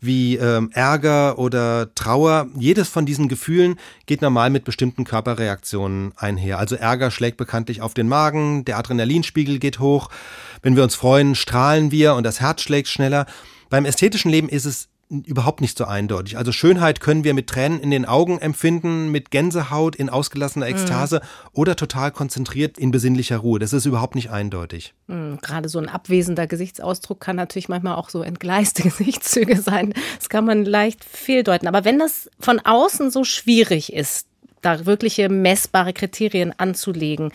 wie ähm, Ärger oder Trauer. Jedes von diesen Gefühlen geht normal mit bestimmten Körperreaktionen einher. Also Ärger schlägt bekanntlich auf den Magen, der Adrenalinspiegel geht hoch. Wenn wir uns freuen, strahlen wir und das Herz schlägt schneller. Beim ästhetischen Leben ist es überhaupt nicht so eindeutig. Also Schönheit können wir mit Tränen in den Augen empfinden, mit Gänsehaut in ausgelassener Ekstase mhm. oder total konzentriert in besinnlicher Ruhe. Das ist überhaupt nicht eindeutig. Mhm. Gerade so ein abwesender Gesichtsausdruck kann natürlich manchmal auch so entgleiste Gesichtszüge sein. Das kann man leicht fehldeuten. Aber wenn das von außen so schwierig ist, da wirkliche messbare Kriterien anzulegen,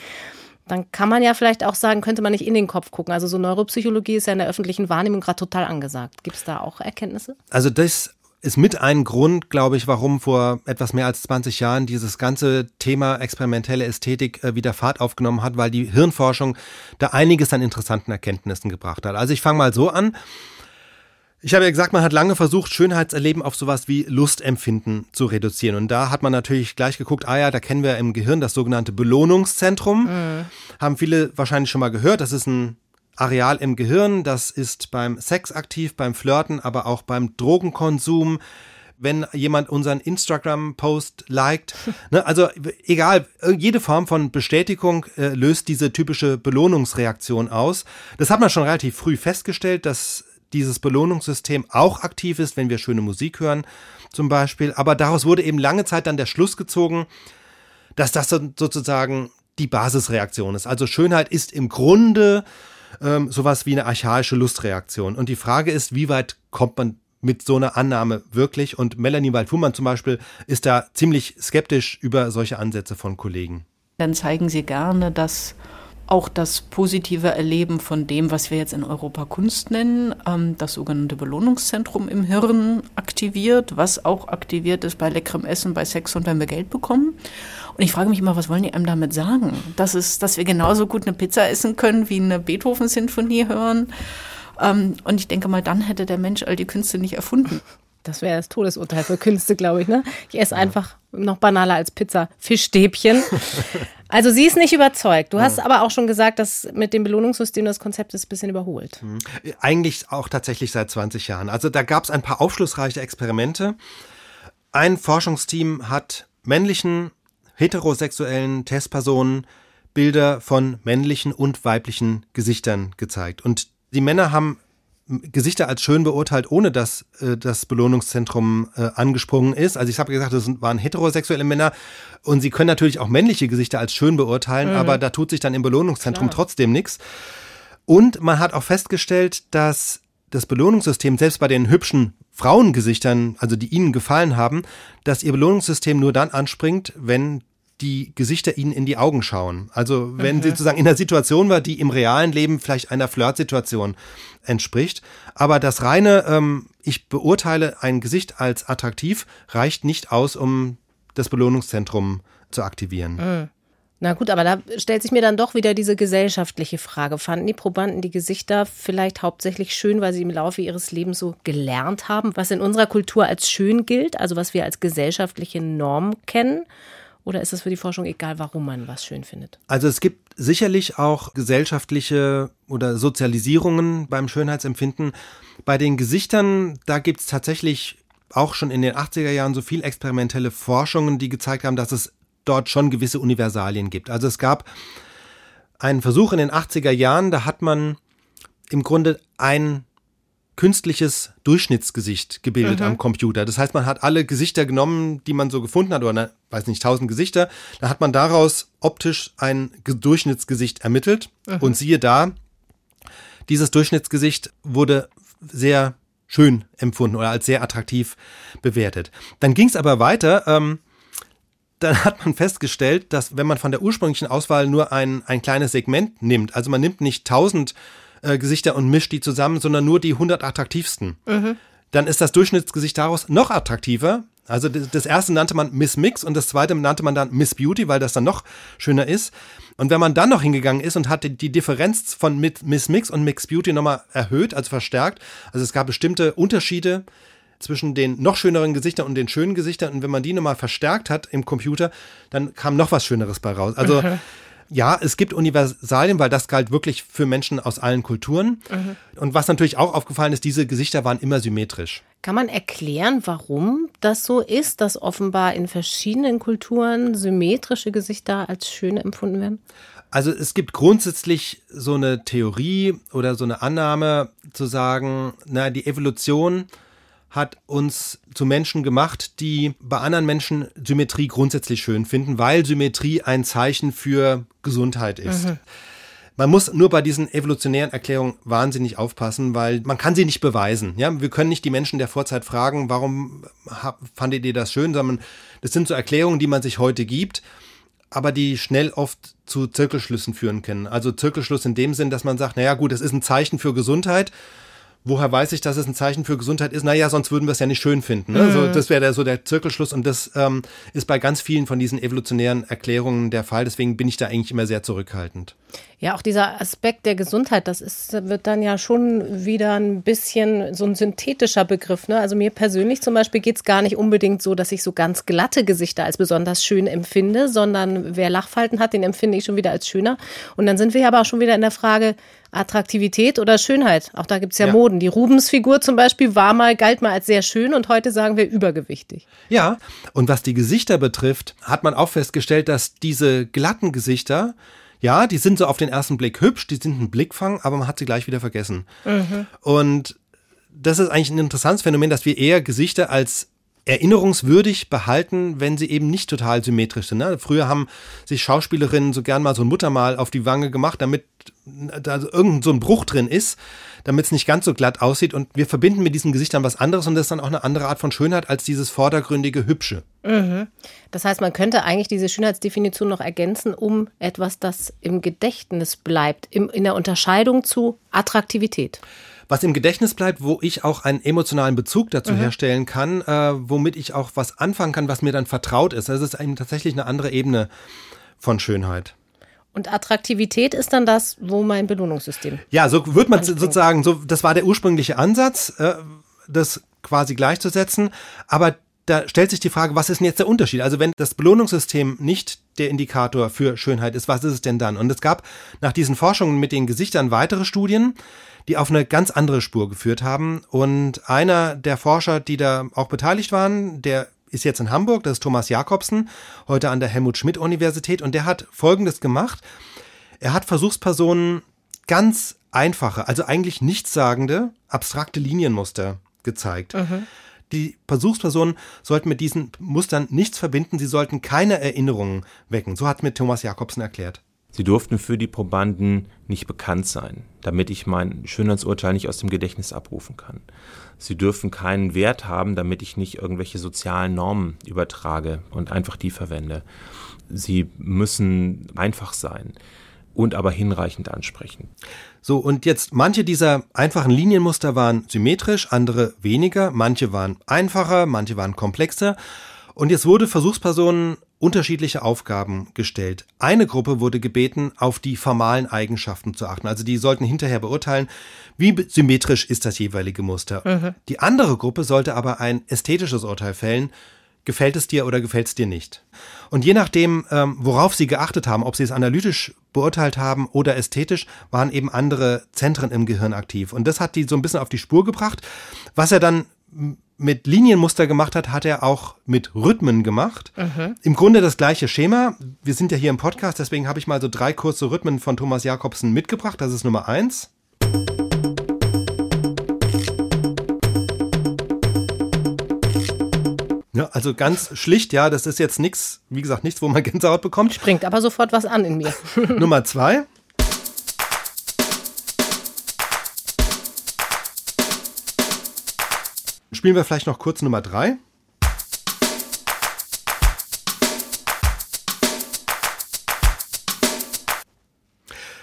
dann kann man ja vielleicht auch sagen, könnte man nicht in den Kopf gucken. Also so Neuropsychologie ist ja in der öffentlichen Wahrnehmung gerade total angesagt. Gibt es da auch Erkenntnisse? Also das ist mit ein Grund, glaube ich, warum vor etwas mehr als 20 Jahren dieses ganze Thema experimentelle Ästhetik äh, wieder Fahrt aufgenommen hat, weil die Hirnforschung da einiges an interessanten Erkenntnissen gebracht hat. Also ich fange mal so an. Ich habe ja gesagt, man hat lange versucht, Schönheitserleben auf sowas wie Lustempfinden zu reduzieren. Und da hat man natürlich gleich geguckt, ah ja, da kennen wir im Gehirn das sogenannte Belohnungszentrum. Mhm. Haben viele wahrscheinlich schon mal gehört. Das ist ein Areal im Gehirn. Das ist beim Sex aktiv, beim Flirten, aber auch beim Drogenkonsum. Wenn jemand unseren Instagram-Post liked. Ne, also egal, jede Form von Bestätigung äh, löst diese typische Belohnungsreaktion aus. Das hat man schon relativ früh festgestellt, dass dieses Belohnungssystem auch aktiv ist, wenn wir schöne Musik hören zum Beispiel. Aber daraus wurde eben lange Zeit dann der Schluss gezogen, dass das sozusagen die Basisreaktion ist. Also Schönheit ist im Grunde ähm, sowas wie eine archaische Lustreaktion. Und die Frage ist, wie weit kommt man mit so einer Annahme wirklich? Und Melanie Waldfuhrmann zum Beispiel ist da ziemlich skeptisch über solche Ansätze von Kollegen. Dann zeigen sie gerne, dass auch das positive Erleben von dem, was wir jetzt in Europa Kunst nennen, ähm, das sogenannte Belohnungszentrum im Hirn aktiviert, was auch aktiviert ist bei leckerem Essen, bei Sex und wenn wir Geld bekommen. Und ich frage mich immer, was wollen die einem damit sagen? Dass, es, dass wir genauso gut eine Pizza essen können, wie eine Beethoven-Sinfonie hören. Ähm, und ich denke mal, dann hätte der Mensch all die Künste nicht erfunden. Das wäre das Todesurteil für Künste, glaube ich. Ne? Ich esse einfach noch banaler als Pizza Fischstäbchen. Also sie ist nicht überzeugt. Du hast aber auch schon gesagt, dass mit dem Belohnungssystem das Konzept ist ein bisschen überholt. Mhm. Eigentlich auch tatsächlich seit 20 Jahren. Also da gab es ein paar aufschlussreiche Experimente. Ein Forschungsteam hat männlichen, heterosexuellen Testpersonen Bilder von männlichen und weiblichen Gesichtern gezeigt. Und die Männer haben Gesichter als schön beurteilt, ohne dass äh, das Belohnungszentrum äh, angesprungen ist. Also ich habe gesagt, das waren heterosexuelle Männer und sie können natürlich auch männliche Gesichter als schön beurteilen, mhm. aber da tut sich dann im Belohnungszentrum Klar. trotzdem nichts. Und man hat auch festgestellt, dass das Belohnungssystem selbst bei den hübschen Frauengesichtern, also die ihnen gefallen haben, dass ihr Belohnungssystem nur dann anspringt, wenn die Gesichter ihnen in die Augen schauen. Also wenn mhm. sie sozusagen in einer Situation war, die im realen Leben vielleicht einer Flirtsituation entspricht. Aber das reine, ähm, ich beurteile ein Gesicht als attraktiv, reicht nicht aus, um das Belohnungszentrum zu aktivieren. Mhm. Na gut, aber da stellt sich mir dann doch wieder diese gesellschaftliche Frage. Fanden die Probanden die Gesichter vielleicht hauptsächlich schön, weil sie im Laufe ihres Lebens so gelernt haben, was in unserer Kultur als schön gilt, also was wir als gesellschaftliche Norm kennen? Oder ist es für die Forschung egal, warum man was schön findet? Also es gibt sicherlich auch gesellschaftliche oder Sozialisierungen beim Schönheitsempfinden. Bei den Gesichtern, da gibt es tatsächlich auch schon in den 80er Jahren so viel experimentelle Forschungen, die gezeigt haben, dass es dort schon gewisse Universalien gibt. Also es gab einen Versuch in den 80er Jahren, da hat man im Grunde ein künstliches Durchschnittsgesicht gebildet mhm. am Computer. Das heißt, man hat alle Gesichter genommen, die man so gefunden hat, oder ne, weiß nicht, tausend Gesichter. Da hat man daraus optisch ein Durchschnittsgesicht ermittelt. Mhm. Und siehe da, dieses Durchschnittsgesicht wurde sehr schön empfunden oder als sehr attraktiv bewertet. Dann ging es aber weiter. Ähm, dann hat man festgestellt, dass wenn man von der ursprünglichen Auswahl nur ein, ein kleines Segment nimmt, also man nimmt nicht tausend äh, Gesichter und mischt die zusammen, sondern nur die 100 attraktivsten. Mhm. Dann ist das Durchschnittsgesicht daraus noch attraktiver. Also das erste nannte man Miss Mix und das zweite nannte man dann Miss Beauty, weil das dann noch schöner ist. Und wenn man dann noch hingegangen ist und hat die, Differenz von Miss Mix und Mix Beauty nochmal erhöht, also verstärkt, also es gab bestimmte Unterschiede zwischen den noch schöneren Gesichtern und den schönen Gesichtern und wenn man die nochmal verstärkt hat im Computer, dann kam noch was Schöneres bei raus. Also. Ja, es gibt Universalien, weil das galt wirklich für Menschen aus allen Kulturen. Mhm. Und was natürlich auch aufgefallen ist, diese Gesichter waren immer symmetrisch. Kann man erklären, warum das so ist, dass offenbar in verschiedenen Kulturen symmetrische Gesichter als schön empfunden werden? Also es gibt grundsätzlich so eine Theorie oder so eine Annahme zu sagen, na, die Evolution hat uns zu Menschen gemacht, die bei anderen Menschen Symmetrie grundsätzlich schön finden, weil Symmetrie ein Zeichen für Gesundheit ist. Mhm. Man muss nur bei diesen evolutionären Erklärungen wahnsinnig aufpassen, weil man kann sie nicht beweisen. Ja, wir können nicht die Menschen der Vorzeit fragen, warum fandet ihr das schön, sondern das sind so Erklärungen, die man sich heute gibt, aber die schnell oft zu Zirkelschlüssen führen können. Also Zirkelschluss in dem Sinn, dass man sagt, naja gut, es ist ein Zeichen für Gesundheit woher weiß ich, dass es ein Zeichen für Gesundheit ist? Naja, sonst würden wir es ja nicht schön finden. Ne? Mhm. So, das wäre so der Zirkelschluss und das ähm, ist bei ganz vielen von diesen evolutionären Erklärungen der Fall. Deswegen bin ich da eigentlich immer sehr zurückhaltend. Ja, auch dieser Aspekt der Gesundheit, das ist, wird dann ja schon wieder ein bisschen so ein synthetischer Begriff. Ne? Also mir persönlich zum Beispiel geht es gar nicht unbedingt so, dass ich so ganz glatte Gesichter als besonders schön empfinde, sondern wer Lachfalten hat, den empfinde ich schon wieder als schöner. Und dann sind wir aber auch schon wieder in der Frage, Attraktivität oder Schönheit. Auch da gibt es ja, ja, Moden. Die Rubens-Figur zum Beispiel war mal, galt mal als sehr schön und heute sagen wir übergewichtig. Ja, und was die Gesichter betrifft, hat man auch festgestellt, dass diese glatten Gesichter, ja, die sind so auf den ersten Blick hübsch, die sind ein Blickfang, aber man hat sie gleich wieder vergessen. Mhm. Und das ist eigentlich ein interessantes Phänomen, dass wir eher Gesichter als erinnerungswürdig behalten, wenn sie eben nicht total symmetrisch sind. Ne? Früher haben sich Schauspielerinnen so gern mal so ein Muttermal auf die Wange gemacht, damit da irgendein so ein Bruch drin ist, damit es nicht ganz so glatt aussieht. Und wir verbinden mit diesen Gesichtern was anderes und das ist dann auch eine andere Art von Schönheit als dieses vordergründige Hübsche. Mhm. Das heißt, man könnte eigentlich diese Schönheitsdefinition noch ergänzen um etwas, das im Gedächtnis bleibt, im, in der Unterscheidung zu Attraktivität was im Gedächtnis bleibt, wo ich auch einen emotionalen Bezug dazu mhm. herstellen kann, äh, womit ich auch was anfangen kann, was mir dann vertraut ist. Das ist eben tatsächlich eine andere Ebene von Schönheit. Und Attraktivität ist dann das, wo mein Belohnungssystem. Ja, so wird man anspringt. sozusagen, so, das war der ursprüngliche Ansatz, äh, das quasi gleichzusetzen. Aber da stellt sich die Frage, was ist denn jetzt der Unterschied? Also wenn das Belohnungssystem nicht der Indikator für Schönheit ist, was ist es denn dann? Und es gab nach diesen Forschungen mit den Gesichtern weitere Studien, die auf eine ganz andere Spur geführt haben. Und einer der Forscher, die da auch beteiligt waren, der ist jetzt in Hamburg, das ist Thomas Jakobsen, heute an der Helmut Schmidt Universität und der hat Folgendes gemacht. Er hat Versuchspersonen ganz einfache, also eigentlich nichtssagende, abstrakte Linienmuster gezeigt. Mhm. Die Versuchspersonen sollten mit diesen Mustern nichts verbinden, sie sollten keine Erinnerungen wecken. So hat mir Thomas Jakobsen erklärt. Sie durften für die Probanden nicht bekannt sein, damit ich mein Schönheitsurteil nicht aus dem Gedächtnis abrufen kann. Sie dürfen keinen Wert haben, damit ich nicht irgendwelche sozialen Normen übertrage und einfach die verwende. Sie müssen einfach sein und aber hinreichend ansprechen. So, und jetzt manche dieser einfachen Linienmuster waren symmetrisch, andere weniger, manche waren einfacher, manche waren komplexer. Und jetzt wurde Versuchspersonen unterschiedliche Aufgaben gestellt. Eine Gruppe wurde gebeten, auf die formalen Eigenschaften zu achten. Also die sollten hinterher beurteilen, wie symmetrisch ist das jeweilige Muster. Mhm. Die andere Gruppe sollte aber ein ästhetisches Urteil fällen. Gefällt es dir oder gefällt es dir nicht? Und je nachdem, ähm, worauf sie geachtet haben, ob sie es analytisch beurteilt haben oder ästhetisch, waren eben andere Zentren im Gehirn aktiv. Und das hat die so ein bisschen auf die Spur gebracht. Was er dann mit Linienmuster gemacht hat, hat er auch mit Rhythmen gemacht. Mhm. Im Grunde das gleiche Schema. Wir sind ja hier im Podcast, deswegen habe ich mal so drei kurze Rhythmen von Thomas Jakobsen mitgebracht. Das ist Nummer eins. Ja, also ganz schlicht, ja, das ist jetzt nichts, wie gesagt, nichts, wo man Gänsehaut bekommt. Springt aber sofort was an in mir. Nummer zwei. Spielen wir vielleicht noch kurz Nummer drei.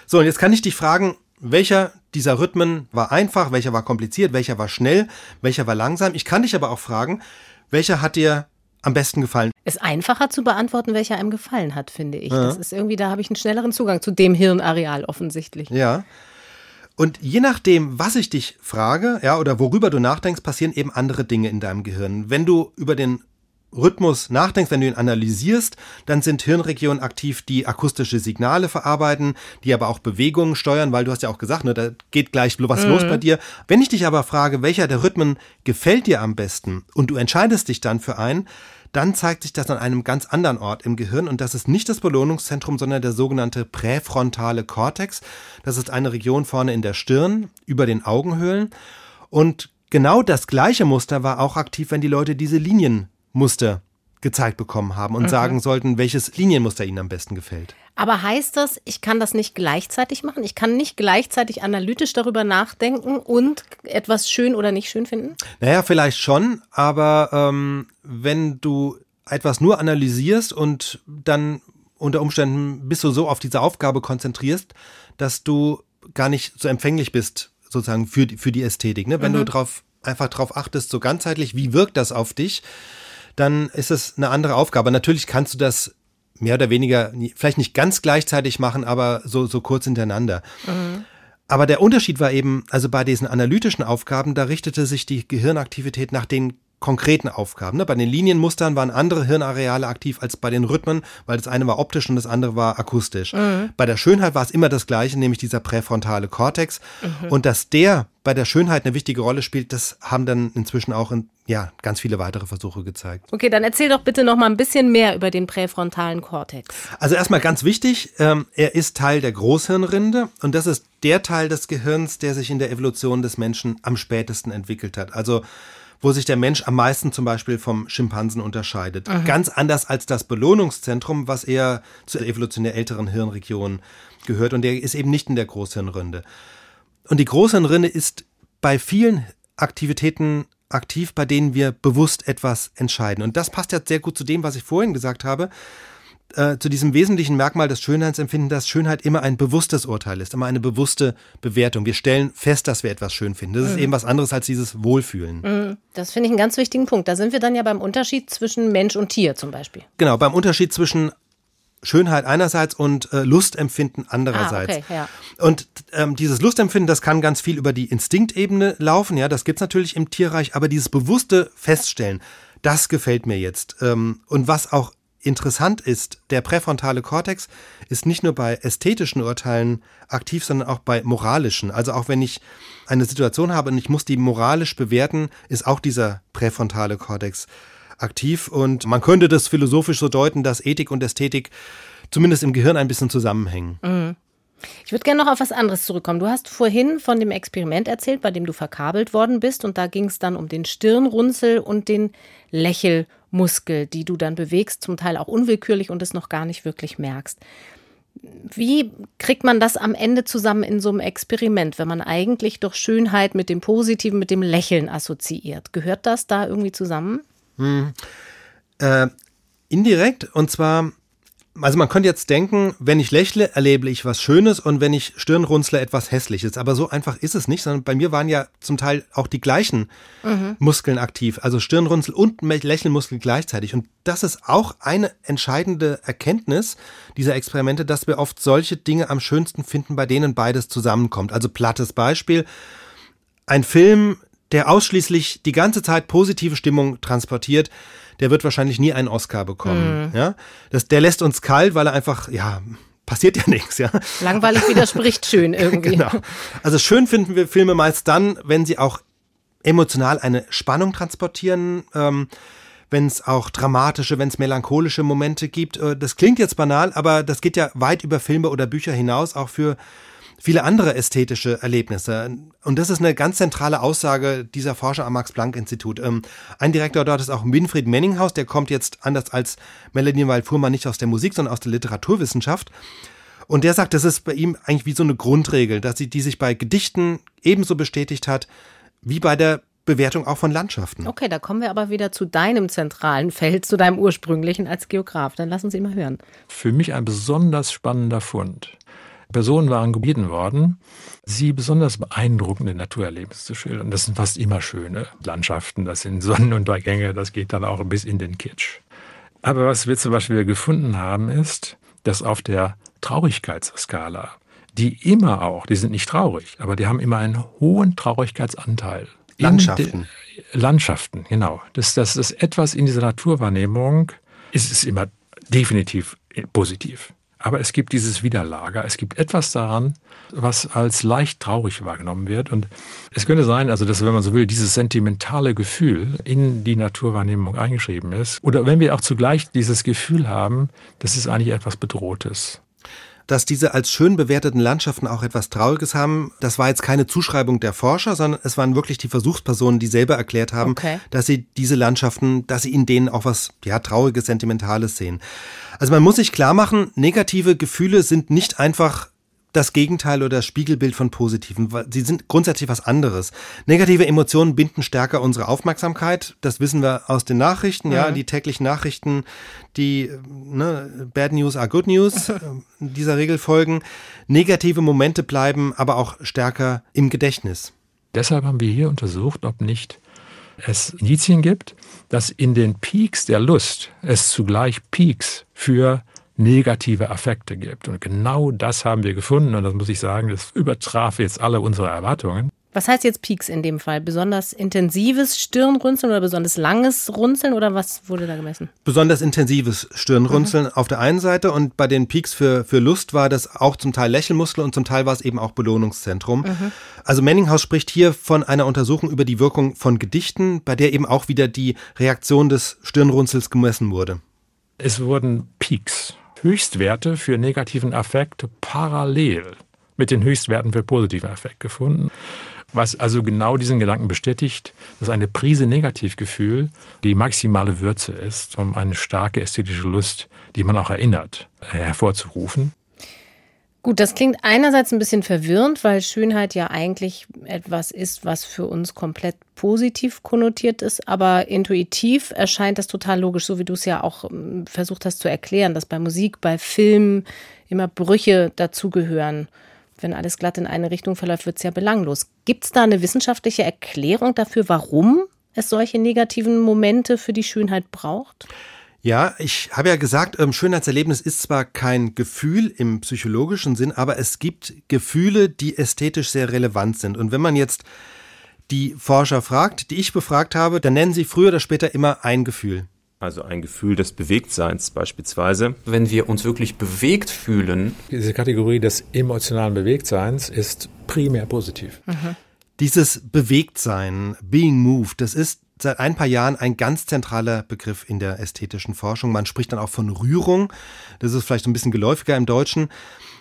So, und jetzt kann ich dich fragen, welcher dieser Rhythmen war einfach, welcher war kompliziert, welcher war schnell, welcher war langsam. Ich kann dich aber auch fragen, welcher hat dir am besten gefallen? Ist einfacher zu beantworten, welcher einem gefallen hat, finde ich. Ja. Das ist irgendwie, da habe ich einen schnelleren Zugang zu dem Hirnareal offensichtlich. Ja. Und je nachdem, was ich dich frage, ja, oder worüber du nachdenkst, passieren eben andere Dinge in deinem Gehirn. Wenn du über den Rhythmus nachdenkst, wenn du ihn analysierst, dann sind Hirnregionen aktiv, die akustische Signale verarbeiten, die aber auch Bewegungen steuern, weil du hast ja auch gesagt, ne, da geht gleich was mhm. los bei dir. Wenn ich dich aber frage, welcher der Rhythmen gefällt dir am besten und du entscheidest dich dann für einen, dann zeigt sich das an einem ganz anderen Ort im Gehirn und das ist nicht das Belohnungszentrum, sondern der sogenannte präfrontale Kortex. Das ist eine Region vorne in der Stirn, über den Augenhöhlen und genau das gleiche Muster war auch aktiv, wenn die Leute diese Linienmuster gezeigt bekommen haben und mhm. sagen sollten, welches Linienmuster ihnen am besten gefällt. Aber heißt das, ich kann das nicht gleichzeitig machen? Ich kann nicht gleichzeitig analytisch darüber nachdenken und etwas schön oder nicht schön finden? Naja, vielleicht schon, aber ähm, wenn du etwas nur analysierst und dann unter Umständen bist du so auf diese Aufgabe konzentrierst, dass du gar nicht so empfänglich bist, sozusagen für die, für die Ästhetik. Ne? Wenn mhm. du drauf, einfach darauf achtest, so ganzheitlich, wie wirkt das auf dich, dann ist es eine andere Aufgabe. Natürlich kannst du das mehr oder weniger, vielleicht nicht ganz gleichzeitig machen, aber so, so kurz hintereinander. Mhm. Aber der Unterschied war eben, also bei diesen analytischen Aufgaben, da richtete sich die Gehirnaktivität nach den konkreten Aufgaben. Ne? Bei den Linienmustern waren andere Hirnareale aktiv als bei den Rhythmen, weil das eine war optisch und das andere war akustisch. Mhm. Bei der Schönheit war es immer das gleiche, nämlich dieser präfrontale Kortex. Mhm. Und dass der bei der Schönheit eine wichtige Rolle spielt, das haben dann inzwischen auch in, ja, ganz viele weitere Versuche gezeigt. Okay, dann erzähl doch bitte noch mal ein bisschen mehr über den präfrontalen Kortex. Also erstmal ganz wichtig, ähm, er ist Teil der Großhirnrinde und das ist der Teil des Gehirns, der sich in der Evolution des Menschen am spätesten entwickelt hat. Also wo sich der Mensch am meisten zum Beispiel vom Schimpansen unterscheidet. Mhm. Ganz anders als das Belohnungszentrum, was eher zur evolutionär älteren Hirnregion gehört und der ist eben nicht in der Großhirnrinde. Und die Großhirnrinde ist bei vielen Aktivitäten aktiv, bei denen wir bewusst etwas entscheiden. Und das passt ja sehr gut zu dem, was ich vorhin gesagt habe, äh, zu diesem wesentlichen Merkmal des Schönheitsempfindens, dass Schönheit immer ein bewusstes Urteil ist, immer eine bewusste Bewertung. Wir stellen fest, dass wir etwas schön finden. Das mhm. ist eben was anderes als dieses Wohlfühlen. Mhm. Das finde ich einen ganz wichtigen Punkt. Da sind wir dann ja beim Unterschied zwischen Mensch und Tier zum Beispiel. Genau, beim Unterschied zwischen Schönheit einerseits und äh, Lustempfinden andererseits. Ah, okay, ja. Und ähm, dieses Lustempfinden, das kann ganz viel über die Instinktebene laufen, ja, das gibt's natürlich im Tierreich, aber dieses bewusste Feststellen, das gefällt mir jetzt. Ähm, und was auch interessant ist, der präfrontale Kortex ist nicht nur bei ästhetischen Urteilen aktiv, sondern auch bei moralischen. Also auch wenn ich eine Situation habe und ich muss die moralisch bewerten, ist auch dieser präfrontale Kortex aktiv. Und man könnte das philosophisch so deuten, dass Ethik und Ästhetik zumindest im Gehirn ein bisschen zusammenhängen. Mhm. Ich würde gerne noch auf was anderes zurückkommen. Du hast vorhin von dem Experiment erzählt, bei dem du verkabelt worden bist. Und da ging es dann um den Stirnrunzel und den Lächelmuskel, die du dann bewegst, zum Teil auch unwillkürlich und es noch gar nicht wirklich merkst. Wie kriegt man das am Ende zusammen in so einem Experiment, wenn man eigentlich doch Schönheit mit dem Positiven, mit dem Lächeln assoziiert? Gehört das da irgendwie zusammen? Hm. Äh, indirekt, und zwar, also man könnte jetzt denken, wenn ich lächle, erlebe ich was Schönes und wenn ich Stirnrunzle etwas Hässliches. Aber so einfach ist es nicht, sondern bei mir waren ja zum Teil auch die gleichen mhm. Muskeln aktiv, also Stirnrunzel und Lächelmuskel gleichzeitig. Und das ist auch eine entscheidende Erkenntnis dieser Experimente, dass wir oft solche Dinge am schönsten finden, bei denen beides zusammenkommt. Also plattes Beispiel. Ein Film, der ausschließlich die ganze Zeit positive Stimmung transportiert, der wird wahrscheinlich nie einen Oscar bekommen. Mhm. Ja, das, der lässt uns kalt, weil er einfach, ja, passiert ja nichts, ja. Langweilig widerspricht schön irgendwie. genau. Also schön finden wir Filme meist dann, wenn sie auch emotional eine Spannung transportieren. Ähm, wenn es auch dramatische, wenn es melancholische Momente gibt. Äh, das klingt jetzt banal, aber das geht ja weit über Filme oder Bücher hinaus, auch für viele andere ästhetische Erlebnisse. Und das ist eine ganz zentrale Aussage dieser Forscher am Max-Planck-Institut. Ähm, ein Direktor dort ist auch Winfried Menninghaus, der kommt jetzt anders als Melanie Weil-Fuhrmann nicht aus der Musik, sondern aus der Literaturwissenschaft. Und der sagt, das ist bei ihm eigentlich wie so eine Grundregel, dass sie, die sich bei Gedichten ebenso bestätigt hat, wie bei der Bewertung auch von Landschaften. Okay, da kommen wir aber wieder zu deinem zentralen Feld, zu deinem ursprünglichen als Geograf. Dann lass uns ihn mal hören. Für mich ein besonders spannender Fund Personen waren gebeten worden, sie besonders beeindruckende Naturerlebnisse zu schildern. Das sind fast immer schöne Landschaften, das sind Sonnenuntergänge, das geht dann auch bis in den Kitsch. Aber was wir zum Beispiel gefunden haben, ist, dass auf der Traurigkeitsskala, die immer auch, die sind nicht traurig, aber die haben immer einen hohen Traurigkeitsanteil. Landschaften. Landschaften, genau. Das, das ist etwas in dieser Naturwahrnehmung, ist es immer definitiv positiv. Aber es gibt dieses Widerlager. Es gibt etwas daran, was als leicht traurig wahrgenommen wird. Und es könnte sein, also dass, wenn man so will, dieses sentimentale Gefühl in die Naturwahrnehmung eingeschrieben ist. Oder wenn wir auch zugleich dieses Gefühl haben, das ist eigentlich etwas Bedrohtes dass diese als schön bewerteten Landschaften auch etwas Trauriges haben, das war jetzt keine Zuschreibung der Forscher, sondern es waren wirklich die Versuchspersonen, die selber erklärt haben, okay. dass sie diese Landschaften, dass sie in denen auch was ja trauriges, sentimentales sehen. Also man muss sich klar machen, negative Gefühle sind nicht einfach das Gegenteil oder das Spiegelbild von positiven. Sie sind grundsätzlich was anderes. Negative Emotionen binden stärker unsere Aufmerksamkeit. Das wissen wir aus den Nachrichten, ja, mhm. die täglichen Nachrichten, die ne, Bad News are Good News äh, dieser Regel folgen. Negative Momente bleiben aber auch stärker im Gedächtnis. Deshalb haben wir hier untersucht, ob nicht es Indizien gibt, dass in den Peaks der Lust es zugleich Peaks für negative Affekte gibt. Und genau das haben wir gefunden und das muss ich sagen, das übertraf jetzt alle unsere Erwartungen. Was heißt jetzt Peaks in dem Fall? Besonders intensives Stirnrunzeln oder besonders langes Runzeln oder was wurde da gemessen? Besonders intensives Stirnrunzeln mhm. auf der einen Seite und bei den Peaks für, für Lust war das auch zum Teil Lächelmuskel und zum Teil war es eben auch Belohnungszentrum. Mhm. Also Menninghaus spricht hier von einer Untersuchung über die Wirkung von Gedichten, bei der eben auch wieder die Reaktion des Stirnrunzels gemessen wurde. Es wurden Peaks Höchstwerte für negativen Affekt parallel mit den Höchstwerten für positiven Affekt gefunden. Was also genau diesen Gedanken bestätigt, dass eine Prise Negativgefühl die maximale Würze ist, um eine starke ästhetische Lust, die man auch erinnert, hervorzurufen. Gut, das klingt einerseits ein bisschen verwirrend, weil Schönheit ja eigentlich etwas ist, was für uns komplett positiv konnotiert ist, aber intuitiv erscheint das total logisch, so wie du es ja auch ähm, versucht hast zu erklären, dass bei Musik, bei Filmen immer Brüche dazugehören. Wenn alles glatt in eine Richtung verläuft, wird es ja belanglos. Gibt es da eine wissenschaftliche Erklärung dafür, warum es solche negativen Momente für die Schönheit braucht? Ja, ich habe ja gesagt, ähm, Schönheitserlebnis ist zwar kein Gefühl im psychologischen Sinn, aber es gibt Gefühle, die ästhetisch sehr relevant sind. Und wenn man jetzt die Forscher fragt, die ich befragt habe, dann nennen sie früher oder später immer ein Gefühl. Also ein Gefühl des Bewegtseins beispielsweise. Wenn wir uns wirklich bewegt fühlen. Diese Kategorie des emotionalen Bewegtseins ist primär positiv. Mhm. Dieses Bewegtsein, being moved, das ist seit ein paar Jahren ein ganz zentraler Begriff in der ästhetischen Forschung. Man spricht dann auch von Rührung. Das ist vielleicht ein bisschen geläufiger im Deutschen.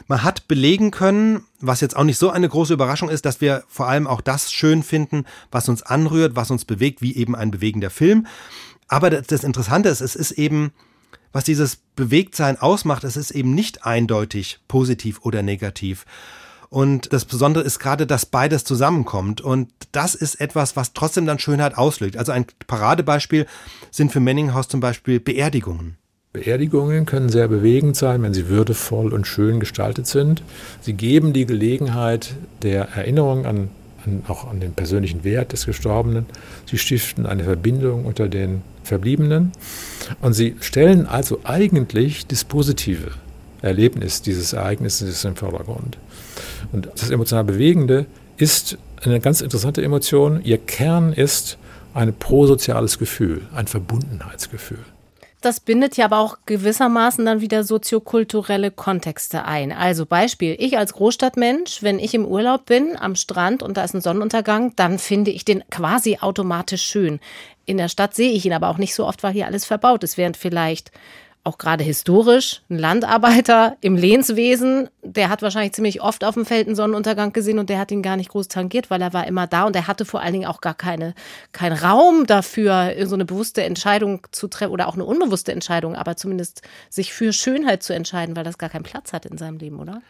Man hat belegen können, was jetzt auch nicht so eine große Überraschung ist, dass wir vor allem auch das schön finden, was uns anrührt, was uns bewegt, wie eben ein bewegender Film. Aber das Interessante ist, es ist eben, was dieses Bewegtsein ausmacht, es ist eben nicht eindeutig positiv oder negativ. Und das Besondere ist gerade, dass beides zusammenkommt. Und das ist etwas, was trotzdem dann Schönheit auslöst. Also ein Paradebeispiel sind für Menninghaus zum Beispiel Beerdigungen. Beerdigungen können sehr bewegend sein, wenn sie würdevoll und schön gestaltet sind. Sie geben die Gelegenheit der Erinnerung an, an, auch an den persönlichen Wert des Gestorbenen. Sie stiften eine Verbindung unter den Verbliebenen. Und sie stellen also eigentlich das Positive Erlebnis dieses Ereignisses im Vordergrund. Und das emotional Bewegende ist eine ganz interessante Emotion. Ihr Kern ist ein prosoziales Gefühl, ein Verbundenheitsgefühl. Das bindet ja aber auch gewissermaßen dann wieder soziokulturelle Kontexte ein. Also Beispiel, ich als Großstadtmensch, wenn ich im Urlaub bin am Strand und da ist ein Sonnenuntergang, dann finde ich den quasi automatisch schön. In der Stadt sehe ich ihn aber auch nicht so oft, weil hier alles verbaut ist, während vielleicht auch gerade historisch, ein Landarbeiter im Lehnswesen, der hat wahrscheinlich ziemlich oft auf dem Feld einen Sonnenuntergang gesehen und der hat ihn gar nicht groß tangiert, weil er war immer da und er hatte vor allen Dingen auch gar keine, keinen Raum dafür, so eine bewusste Entscheidung zu treffen oder auch eine unbewusste Entscheidung, aber zumindest sich für Schönheit zu entscheiden, weil das gar keinen Platz hat in seinem Leben, oder?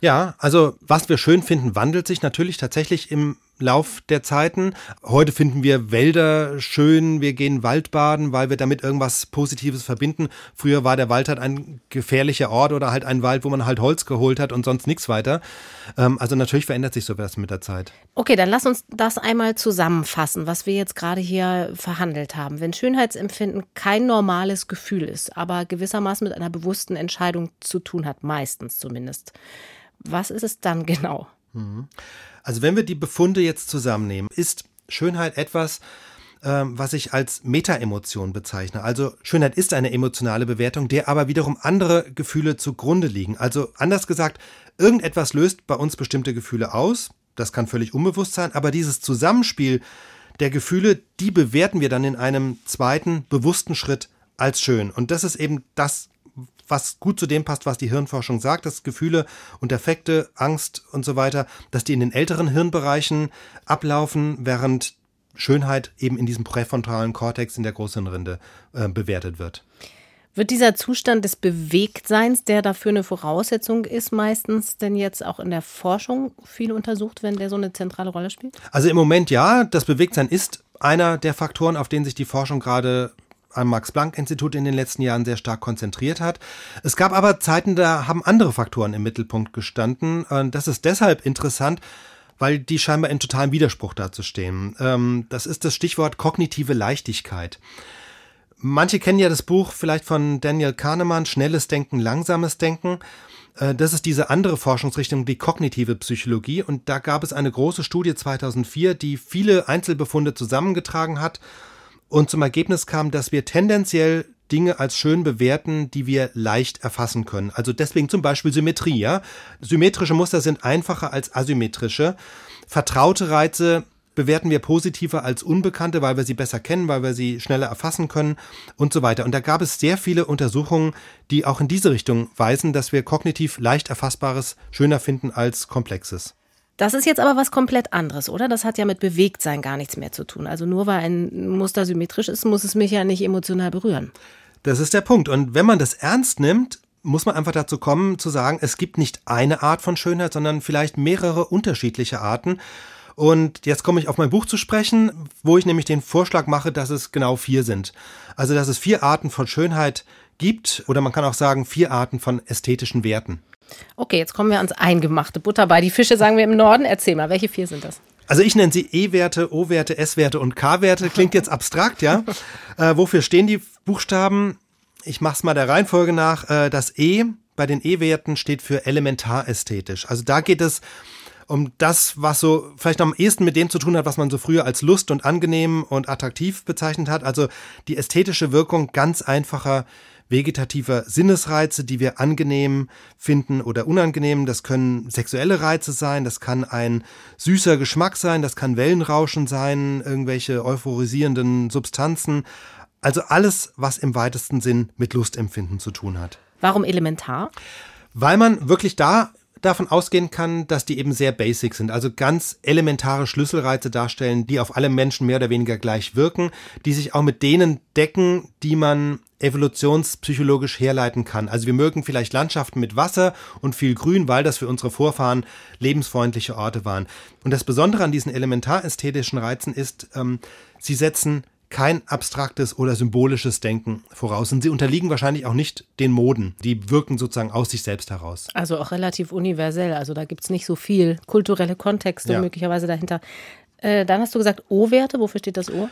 Ja, also was wir schön finden, wandelt sich natürlich tatsächlich im Lauf der Zeiten. Heute finden wir Wälder schön, wir gehen Waldbaden, weil wir damit irgendwas Positives verbinden. Früher war der Wald halt ein gefährlicher Ort oder halt ein Wald, wo man halt Holz geholt hat und sonst nichts weiter. Ähm, also natürlich verändert sich sowas mit der Zeit. Okay, dann lass uns das einmal zusammenfassen, was wir jetzt gerade hier verhandelt haben. Wenn Schönheitsempfinden kein normales Gefühl ist, aber gewissermaßen mit einer bewussten Entscheidung zu tun hat, meistens zumindest. Was ist es dann genau? Mhm. Also wenn wir die Befunde jetzt zusammennehmen, ist Schönheit etwas, ähm, was ich als Meta-Emotion bezeichne. Also Schönheit ist eine emotionale Bewertung, der aber wiederum andere Gefühle zugrunde liegen. Also anders gesagt, irgendetwas löst bei uns bestimmte Gefühle aus. Das kann völlig unbewusst sein, aber dieses Zusammenspiel der Gefühle, die bewerten wir dann in einem zweiten bewussten Schritt als schön. Und das ist eben das, was gut zu dem passt, was die Hirnforschung sagt, dass Gefühle und Effekte, Angst und so weiter, dass die in den älteren Hirnbereichen ablaufen, während Schönheit eben in diesem präfrontalen Kortex in der Großhirnrinde äh, bewertet wird. Wird dieser Zustand des Bewegtseins, der dafür eine Voraussetzung ist, meistens denn jetzt auch in der Forschung viel untersucht, wenn der so eine zentrale Rolle spielt? Also im Moment ja, das Bewegtsein ist einer der Faktoren, auf den sich die Forschung gerade am Max-Planck-Institut in den letzten Jahren sehr stark konzentriert hat. Es gab aber Zeiten, da haben andere Faktoren im Mittelpunkt gestanden. Das ist deshalb interessant, weil die scheinbar in totalem Widerspruch dazu stehen. Ähm, das ist das Stichwort kognitive Leichtigkeit. Manche kennen ja das Buch vielleicht von Daniel Kahnemann, Schnelles Denken, Langsames Denken. Äh, das ist diese andere Forschungsrichtung, die kognitive Psychologie. Und da gab es eine große Studie 2004, die viele Einzelbefunde zusammengetragen hat und zum Ergebnis kam, dass wir tendenziell Dinge als schön bewerten, die wir leicht erfassen können. Also deswegen zum Beispiel Symmetrie. Ja? Symmetrische Muster sind einfacher als asymmetrische. Vertraute Reize bewerten wir positiver als unbekannte, weil wir sie besser kennen, weil wir sie schneller erfassen können und so weiter. Und da gab es sehr viele Untersuchungen, die auch in diese Richtung weisen, dass wir kognitiv leicht erfassbares schöner finden als komplexes. Das ist jetzt aber was komplett anderes, oder? Das hat ja mit Bewegtsein gar nichts mehr zu tun. Also nur weil ein Muster symmetrisch ist, muss es mich ja nicht emotional berühren. Das ist der Punkt. Und wenn man das ernst nimmt, muss man einfach dazu kommen, zu sagen, es gibt nicht eine Art von Schönheit, sondern vielleicht mehrere unterschiedliche Arten. Und jetzt komme ich auf mein Buch zu sprechen, wo ich nämlich den Vorschlag mache, dass es genau vier sind. Also, dass es vier Arten von Schönheit gibt oder man kann auch sagen, vier Arten von ästhetischen Werten. Okay, jetzt kommen wir ans Eingemachte. Butter bei die Fische, sagen wir im Norden. Erzähl mal, welche vier sind das? Also ich nenne sie E-Werte, O-Werte, S-Werte und K-Werte. Klingt jetzt abstrakt, ja. Äh, wofür stehen die Buchstaben? Ich mache es mal der Reihenfolge nach. Äh, das E bei den E-Werten steht für elementarästhetisch. Also da geht es um das, was so vielleicht am ehesten mit dem zu tun hat, was man so früher als Lust und angenehm und attraktiv bezeichnet hat. Also die ästhetische Wirkung ganz einfacher vegetativer Sinnesreize, die wir angenehm finden oder unangenehm. Das können sexuelle Reize sein, das kann ein süßer Geschmack sein, das kann Wellenrauschen sein, irgendwelche euphorisierenden Substanzen. Also alles, was im weitesten Sinn mit Lustempfinden zu tun hat. Warum elementar? Weil man wirklich da davon ausgehen kann, dass die eben sehr basic sind, also ganz elementare Schlüsselreize darstellen, die auf alle Menschen mehr oder weniger gleich wirken, die sich auch mit denen decken, die man evolutionspsychologisch herleiten kann. Also wir mögen vielleicht Landschaften mit Wasser und viel Grün, weil das für unsere Vorfahren lebensfreundliche Orte waren. Und das Besondere an diesen elementarästhetischen Reizen ist, ähm, sie setzen kein abstraktes oder symbolisches Denken voraus. Und sie unterliegen wahrscheinlich auch nicht den Moden. Die wirken sozusagen aus sich selbst heraus. Also auch relativ universell. Also da gibt es nicht so viel kulturelle Kontexte ja. möglicherweise dahinter. Äh, dann hast du gesagt O-Werte. Wofür steht das O?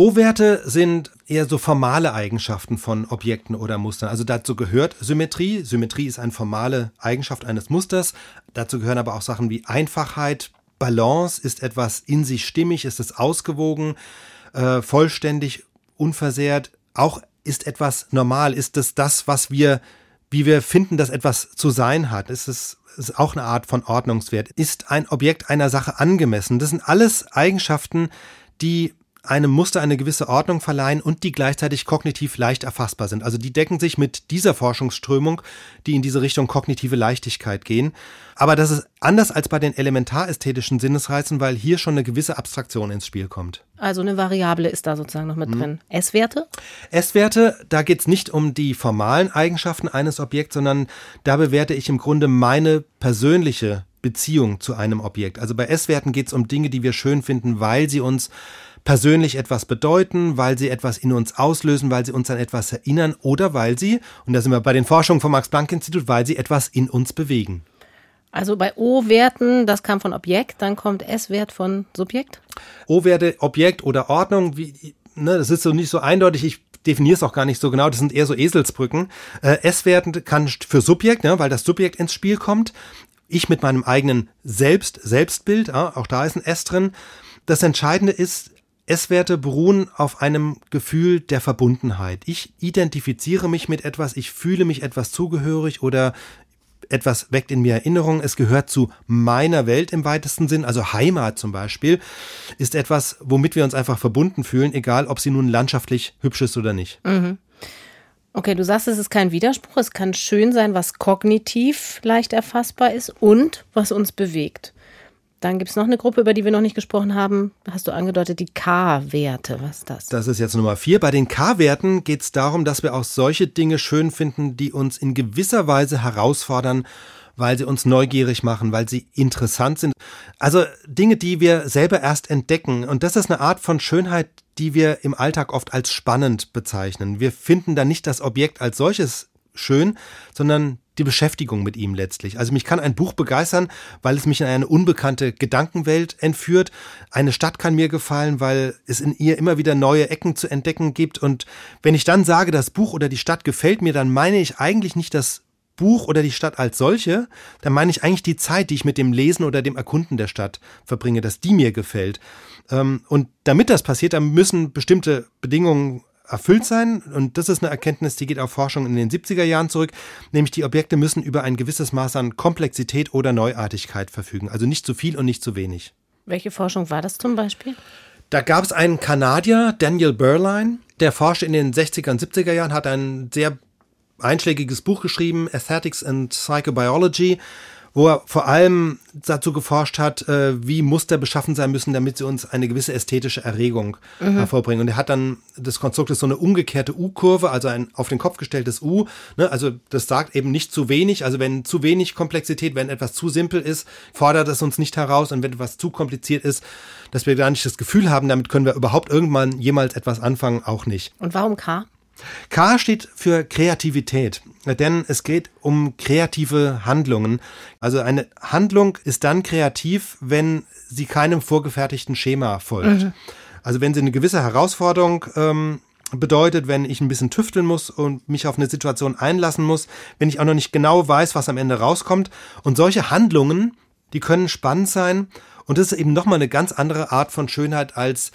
O-Werte sind eher so formale Eigenschaften von Objekten oder Mustern. Also dazu gehört Symmetrie. Symmetrie ist eine formale Eigenschaft eines Musters. Dazu gehören aber auch Sachen wie Einfachheit, Balance, ist etwas in sich stimmig, ist es ausgewogen äh, vollständig, unversehrt, auch ist etwas normal, ist es das, was wir, wie wir finden, dass etwas zu sein hat, ist es ist auch eine Art von Ordnungswert, ist ein Objekt einer Sache angemessen. Das sind alles Eigenschaften, die einem Muster eine gewisse Ordnung verleihen und die gleichzeitig kognitiv leicht erfassbar sind. Also die decken sich mit dieser Forschungsströmung, die in diese Richtung kognitive Leichtigkeit gehen. Aber das ist anders als bei den elementarästhetischen Sinnesreizen, weil hier schon eine gewisse Abstraktion ins Spiel kommt. Also eine Variable ist da sozusagen noch mit mhm. drin. S-Werte? S-Werte, da geht es nicht um die formalen Eigenschaften eines Objekts, sondern da bewerte ich im Grunde meine persönliche Beziehung zu einem Objekt. Also bei S-Werten geht es um Dinge, die wir schön finden, weil sie uns persönlich etwas bedeuten, weil sie etwas in uns auslösen, weil sie uns an etwas erinnern oder weil sie, und da sind wir bei den Forschungen vom Max-Planck-Institut, weil sie etwas in uns bewegen. Also bei O-Werten, das kam von Objekt, dann kommt S-Wert von Subjekt? O-Werte, Objekt oder Ordnung, wie, ne, das ist so nicht so eindeutig. Ich definiere es auch gar nicht so genau. Das sind eher so Eselsbrücken. Äh, S-Werten kann für Subjekt, ne, weil das Subjekt ins Spiel kommt. Ich mit meinem eigenen Selbst, Selbstbild, ja, auch da ist ein S drin. Das Entscheidende ist, S-Werte beruhen auf einem Gefühl der Verbundenheit. Ich identifiziere mich mit etwas, ich fühle mich etwas zugehörig oder etwas weckt in mir Erinnerung, es gehört zu meiner Welt im weitesten Sinn, also Heimat zum Beispiel, ist etwas, womit wir uns einfach verbunden fühlen, egal ob sie nun landschaftlich hübsch ist oder nicht. Mhm. Okay, du sagst, es ist kein Widerspruch, es kann schön sein, was kognitiv leicht erfassbar ist und was uns bewegt. Dann gibt es noch eine Gruppe, über die wir noch nicht gesprochen haben. Hast du angedeutet, die K-Werte. Was ist das? Das ist jetzt Nummer vier. Bei den K-Werten geht es darum, dass wir auch solche Dinge schön finden, die uns in gewisser Weise herausfordern, weil sie uns neugierig machen, weil sie interessant sind. Also Dinge, die wir selber erst entdecken. Und das ist eine Art von Schönheit, die wir im Alltag oft als spannend bezeichnen. Wir finden da nicht das Objekt als solches schön, sondern die Beschäftigung mit ihm letztlich. Also mich kann ein Buch begeistern, weil es mich in eine unbekannte Gedankenwelt entführt. Eine Stadt kann mir gefallen, weil es in ihr immer wieder neue Ecken zu entdecken gibt. Und wenn ich dann sage, das Buch oder die Stadt gefällt mir, dann meine ich eigentlich nicht das Buch oder die Stadt als solche, dann meine ich eigentlich die Zeit, die ich mit dem Lesen oder dem Erkunden der Stadt verbringe, dass die mir gefällt. Ähm, und damit das passiert, dann müssen bestimmte Bedingungen erfüllt sein. Und das ist eine Erkenntnis, die geht auf Forschung in den 70er Jahren zurück. Nämlich die Objekte müssen über ein gewisses Maß an Komplexität oder Neuartigkeit verfügen. Also nicht zu viel und nicht zu wenig. Welche Forschung war das zum Beispiel? Da gab es einen Kanadier, Daniel Burline, der forschte in den 60er und 70er Jahren, hat ein sehr einschlägiges Buch geschrieben, Aesthetics and Psychobiology, wo er vor allem dazu geforscht hat, äh, wie Muster beschaffen sein müssen, damit sie uns eine gewisse ästhetische Erregung mhm. hervorbringen. Und er hat dann das Konstrukt ist so eine umgekehrte U-Kurve, also ein auf den Kopf gestelltes U. Ne? Also das sagt eben nicht zu wenig. Also wenn zu wenig Komplexität, wenn etwas zu simpel ist, fordert es uns nicht heraus. Und wenn etwas zu kompliziert ist, dass wir gar nicht das Gefühl haben, damit können wir überhaupt irgendwann jemals etwas anfangen, auch nicht. Und warum K? K steht für Kreativität, denn es geht um kreative Handlungen. Also eine Handlung ist dann kreativ, wenn sie keinem vorgefertigten Schema folgt. Mhm. Also wenn sie eine gewisse Herausforderung ähm, bedeutet, wenn ich ein bisschen tüfteln muss und mich auf eine Situation einlassen muss, wenn ich auch noch nicht genau weiß, was am Ende rauskommt. Und solche Handlungen, die können spannend sein. Und das ist eben nochmal eine ganz andere Art von Schönheit als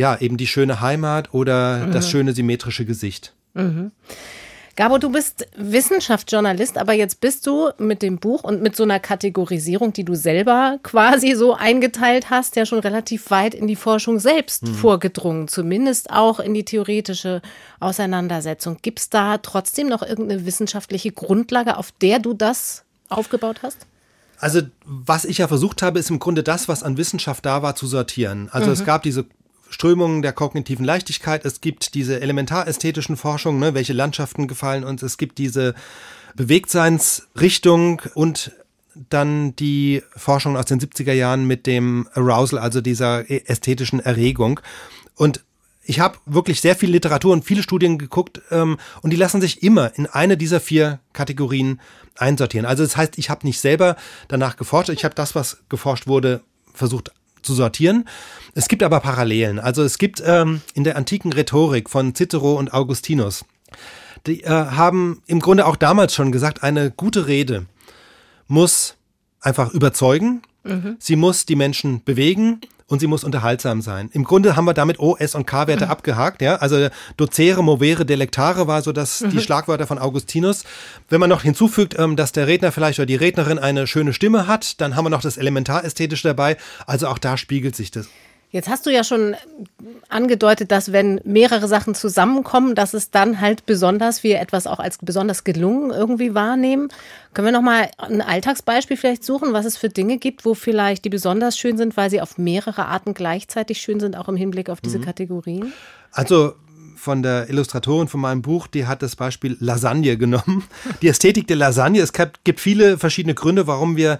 ja, eben die schöne Heimat oder mhm. das schöne symmetrische Gesicht. Mhm. Gabo, du bist Wissenschaftsjournalist, aber jetzt bist du mit dem Buch und mit so einer Kategorisierung, die du selber quasi so eingeteilt hast, ja schon relativ weit in die Forschung selbst mhm. vorgedrungen, zumindest auch in die theoretische Auseinandersetzung. Gibt es da trotzdem noch irgendeine wissenschaftliche Grundlage, auf der du das aufgebaut hast? Also, was ich ja versucht habe, ist im Grunde das, was an Wissenschaft da war, zu sortieren. Also, mhm. es gab diese Strömungen der kognitiven Leichtigkeit, es gibt diese elementarästhetischen Forschungen, ne, welche Landschaften gefallen uns, es gibt diese Bewegtseinsrichtung und dann die Forschung aus den 70er Jahren mit dem Arousal, also dieser ästhetischen Erregung. Und ich habe wirklich sehr viel Literatur und viele Studien geguckt ähm, und die lassen sich immer in eine dieser vier Kategorien einsortieren. Also das heißt, ich habe nicht selber danach geforscht, ich habe das, was geforscht wurde, versucht zu sortieren. Es gibt aber Parallelen. Also es gibt ähm, in der antiken Rhetorik von Cicero und Augustinus, die äh, haben im Grunde auch damals schon gesagt, eine gute Rede muss einfach überzeugen, mhm. sie muss die Menschen bewegen und sie muss unterhaltsam sein. Im Grunde haben wir damit O, S und K-Werte mhm. abgehakt. Ja? Also docere, movere, delectare war so das, mhm. die Schlagwörter von Augustinus. Wenn man noch hinzufügt, ähm, dass der Redner vielleicht oder die Rednerin eine schöne Stimme hat, dann haben wir noch das Elementarästhetische dabei. Also auch da spiegelt sich das. Jetzt hast du ja schon angedeutet, dass wenn mehrere Sachen zusammenkommen, dass es dann halt besonders, wir etwas auch als besonders gelungen irgendwie wahrnehmen. Können wir nochmal ein Alltagsbeispiel vielleicht suchen, was es für Dinge gibt, wo vielleicht die besonders schön sind, weil sie auf mehrere Arten gleichzeitig schön sind, auch im Hinblick auf diese mhm. Kategorien? Also von der Illustratorin von meinem Buch, die hat das Beispiel Lasagne genommen. Die Ästhetik der Lasagne. Es gibt viele verschiedene Gründe, warum wir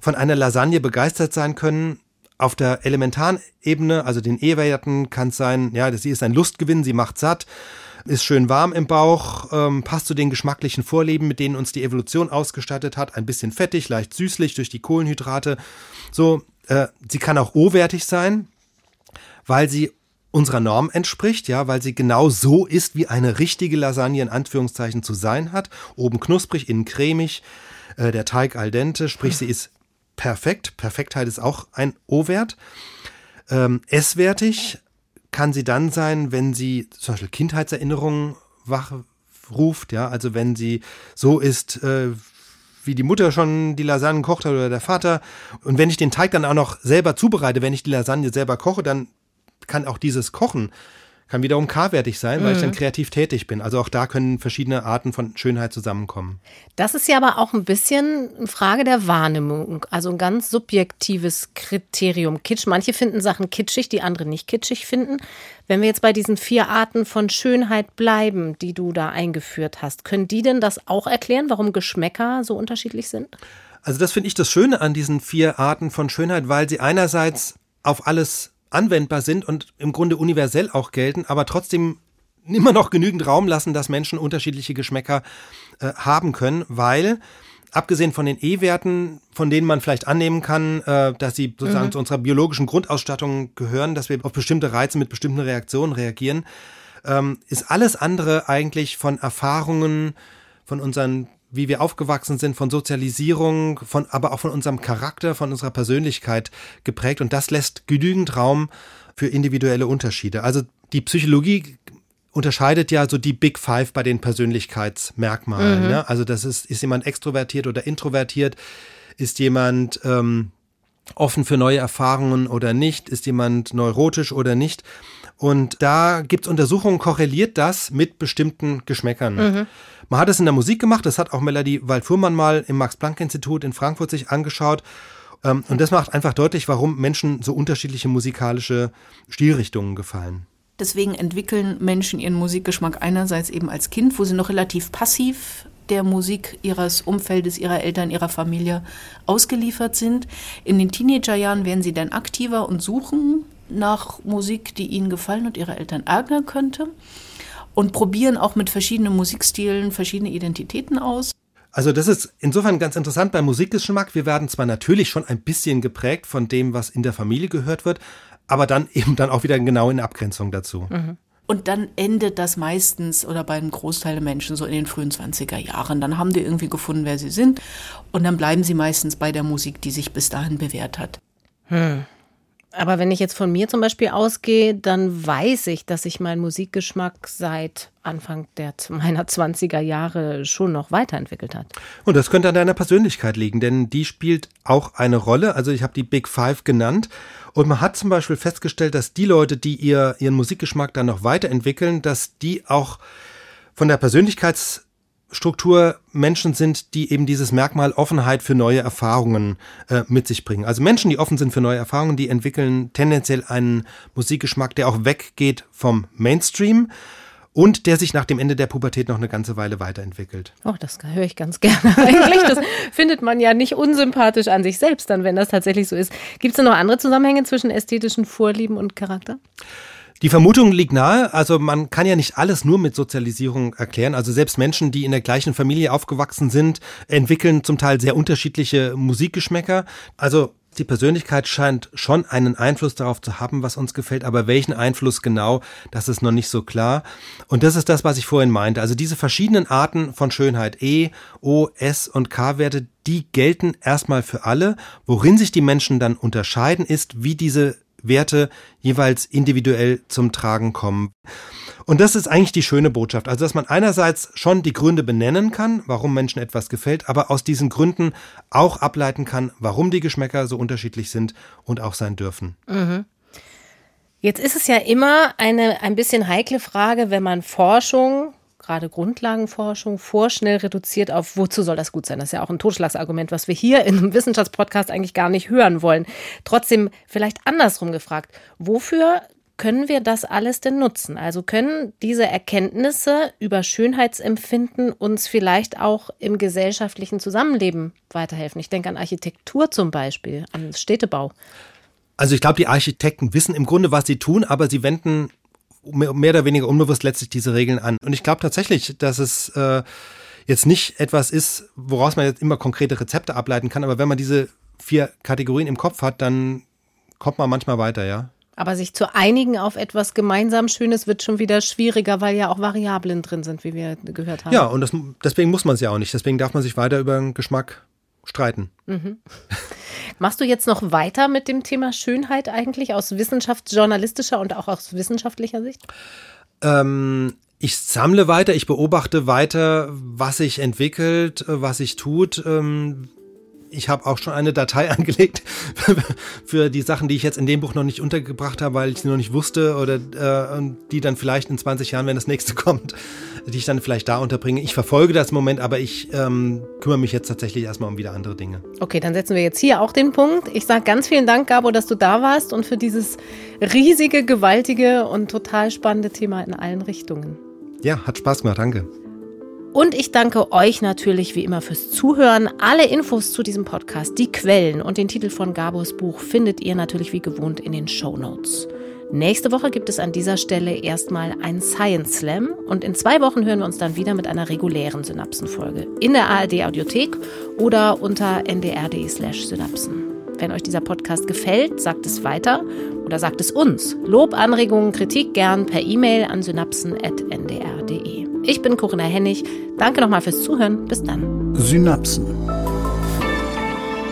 von einer Lasagne begeistert sein können auf der elementaren Ebene, also den E-Werten, kann es sein, ja, sie ist ein Lustgewinn, sie macht satt, ist schön warm im Bauch, ähm, passt zu den geschmacklichen Vorlieben, mit denen uns die Evolution ausgestattet hat, ein bisschen fettig, leicht süßlich durch die Kohlenhydrate. So, äh, sie kann auch O-wertig sein, weil sie unserer Norm entspricht, ja, weil sie genau so ist, wie eine richtige Lasagne in Anführungszeichen zu sein hat. Oben knusprig, innen cremig, äh, der Teig al dente, sprich sie ist perfekt. Perfektheit ist auch ein O-Wert. Ähm, S-wertig kann sie dann sein, wenn sie zum Beispiel Kindheitserinnerungen wachruft, ja, also wenn sie so ist, äh, wie die Mutter schon die Lasagne kocht hat oder der Vater. Und wenn ich den Teig dann auch noch selber zubereite, wenn ich die Lasagne selber koche, dann kann auch dieses Kochen kann wiederum K-wertig sein, weil ich dann mhm. kreativ tätig bin. Also auch da können verschiedene Arten von Schönheit zusammenkommen. Das ist ja aber auch ein bisschen eine Frage der Wahrnehmung, also ein ganz subjektives Kriterium. Kitsch, manche finden Sachen kitschig, die andere nicht kitschig finden. Wenn wir jetzt bei diesen vier Arten von Schönheit bleiben, die du da eingeführt hast, können die denn das auch erklären, warum Geschmäcker so unterschiedlich sind? Also das finde ich das Schöne an diesen vier Arten von Schönheit, weil sie einerseits auf alles anwendbar sind und im Grunde universell auch gelten, aber trotzdem immer noch genügend Raum lassen, dass Menschen unterschiedliche Geschmäcker äh, haben können, weil abgesehen von den E-Werten, von denen man vielleicht annehmen kann, äh, dass sie sozusagen mhm. zu unserer biologischen Grundausstattung gehören, dass wir auf bestimmte Reize mit bestimmten Reaktionen reagieren, ähm, ist alles andere eigentlich von Erfahrungen, von unseren wie wir aufgewachsen sind, von Sozialisierung, von, aber auch von unserem Charakter, von unserer Persönlichkeit geprägt. Und das lässt genügend Raum für individuelle Unterschiede. Also die Psychologie unterscheidet ja so die Big Five bei den Persönlichkeitsmerkmalen. Mhm. Ne? Also das ist, ist jemand extrovertiert oder introvertiert? Ist jemand ähm, offen für neue Erfahrungen oder nicht? Ist jemand neurotisch oder nicht? Und da gibt es Untersuchungen, korreliert das mit bestimmten Geschmäckern. Mhm. Man hat es in der Musik gemacht, das hat auch Melanie Waldfuhrmann mal im Max-Planck-Institut in Frankfurt sich angeschaut. Ähm, und das macht einfach deutlich, warum Menschen so unterschiedliche musikalische Stilrichtungen gefallen. Deswegen entwickeln Menschen ihren Musikgeschmack einerseits eben als Kind, wo sie noch relativ passiv der Musik ihres Umfeldes, ihrer Eltern, ihrer Familie ausgeliefert sind. In den Teenagerjahren werden sie dann aktiver und suchen nach Musik, die ihnen gefallen und ihre Eltern ärgern könnte. Und probieren auch mit verschiedenen Musikstilen verschiedene Identitäten aus. Also das ist insofern ganz interessant beim Musikgeschmack. Wir werden zwar natürlich schon ein bisschen geprägt von dem, was in der Familie gehört wird, aber dann eben dann auch wieder genau in Abgrenzung dazu. Mhm. Und dann endet das meistens oder bei einem Großteil der Menschen so in den frühen 20er Jahren. Dann haben die irgendwie gefunden, wer sie sind. Und dann bleiben sie meistens bei der Musik, die sich bis dahin bewährt hat. Hm. Aber wenn ich jetzt von mir zum Beispiel ausgehe, dann weiß ich, dass sich mein Musikgeschmack seit Anfang der, meiner 20er Jahre schon noch weiterentwickelt hat. Und das könnte an deiner Persönlichkeit liegen, denn die spielt auch eine Rolle. Also ich habe die Big Five genannt. Und man hat zum Beispiel festgestellt, dass die Leute, die ihr, ihren Musikgeschmack dann noch weiterentwickeln, dass die auch von der Persönlichkeits Struktur Menschen sind, die eben dieses Merkmal Offenheit für neue Erfahrungen äh, mit sich bringen. Also Menschen, die offen sind für neue Erfahrungen, die entwickeln tendenziell einen Musikgeschmack, der auch weggeht vom Mainstream und der sich nach dem Ende der Pubertät noch eine ganze Weile weiterentwickelt. Oh, das höre ich ganz gerne eigentlich. Das findet man ja nicht unsympathisch an sich selbst dann, wenn das tatsächlich so ist. Gibt es da noch andere Zusammenhänge zwischen ästhetischen Vorlieben und Charakter? Die Vermutung liegt nahe, also man kann ja nicht alles nur mit Sozialisierung erklären. Also selbst Menschen, die in der gleichen Familie aufgewachsen sind, entwickeln zum Teil sehr unterschiedliche Musikgeschmäcker. Also die Persönlichkeit scheint schon einen Einfluss darauf zu haben, was uns gefällt, aber welchen Einfluss genau, das ist noch nicht so klar. Und das ist das, was ich vorhin meinte. Also diese verschiedenen Arten von Schönheit, E, O, S und K-Werte, die gelten erstmal für alle. Worin sich die Menschen dann unterscheiden, ist, wie diese Werte jeweils individuell zum Tragen kommen. Und das ist eigentlich die schöne Botschaft. Also, dass man einerseits schon die Gründe benennen kann, warum Menschen etwas gefällt, aber aus diesen Gründen auch ableiten kann, warum die Geschmäcker so unterschiedlich sind und auch sein dürfen. Mhm. Jetzt ist es ja immer eine ein bisschen heikle Frage, wenn man Forschung gerade Grundlagenforschung vorschnell reduziert auf, wozu soll das gut sein? Das ist ja auch ein Totschlagsargument, was wir hier in einem Wissenschaftspodcast eigentlich gar nicht hören wollen. Trotzdem vielleicht andersrum gefragt, wofür können wir das alles denn nutzen? Also können diese Erkenntnisse über Schönheitsempfinden uns vielleicht auch im gesellschaftlichen Zusammenleben weiterhelfen? Ich denke an Architektur zum Beispiel, an Städtebau. Also ich glaube, die Architekten wissen im Grunde, was sie tun, aber sie wenden mehr oder weniger unbewusst letztlich diese Regeln an. Und ich glaube tatsächlich, dass es äh, jetzt nicht etwas ist, woraus man jetzt immer konkrete Rezepte ableiten kann, aber wenn man diese vier Kategorien im Kopf hat, dann kommt man manchmal weiter, ja. Aber sich zu einigen auf etwas gemeinsam Schönes wird schon wieder schwieriger, weil ja auch Variablen drin sind, wie wir gehört haben. Ja, und das, deswegen muss man es ja auch nicht. Deswegen darf man sich weiter über den Geschmack streiten. Mhm. Machst du jetzt noch weiter mit dem Thema Schönheit eigentlich aus wissenschaftsjournalistischer und auch aus wissenschaftlicher Sicht? Ähm, ich sammle weiter, ich beobachte weiter, was sich entwickelt, was sich tut. Ähm, ich habe auch schon eine Datei angelegt für die Sachen, die ich jetzt in dem Buch noch nicht untergebracht habe, weil ich sie noch nicht wusste oder äh, die dann vielleicht in 20 Jahren, wenn das nächste kommt, die ich dann vielleicht da unterbringe. Ich verfolge das im Moment, aber ich ähm, kümmere mich jetzt tatsächlich erstmal um wieder andere Dinge. Okay, dann setzen wir jetzt hier auch den Punkt. Ich sage ganz vielen Dank, Gabo, dass du da warst und für dieses riesige, gewaltige und total spannende Thema in allen Richtungen. Ja, hat Spaß gemacht, danke. Und ich danke euch natürlich wie immer fürs Zuhören. Alle Infos zu diesem Podcast, die Quellen und den Titel von Gabos Buch findet ihr natürlich wie gewohnt in den Show Notes. Nächste Woche gibt es an dieser Stelle erstmal ein Science Slam und in zwei Wochen hören wir uns dann wieder mit einer regulären Synapsenfolge in der ARD Audiothek oder unter ndr.de slash synapsen. Wenn euch dieser Podcast gefällt, sagt es weiter oder sagt es uns. Lob, Anregungen, Kritik gern per E-Mail an synapsen.ndr.de. Ich bin Corinna Hennig. Danke nochmal fürs Zuhören. Bis dann. Synapsen.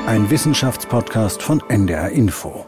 Ein Wissenschaftspodcast von NDR Info.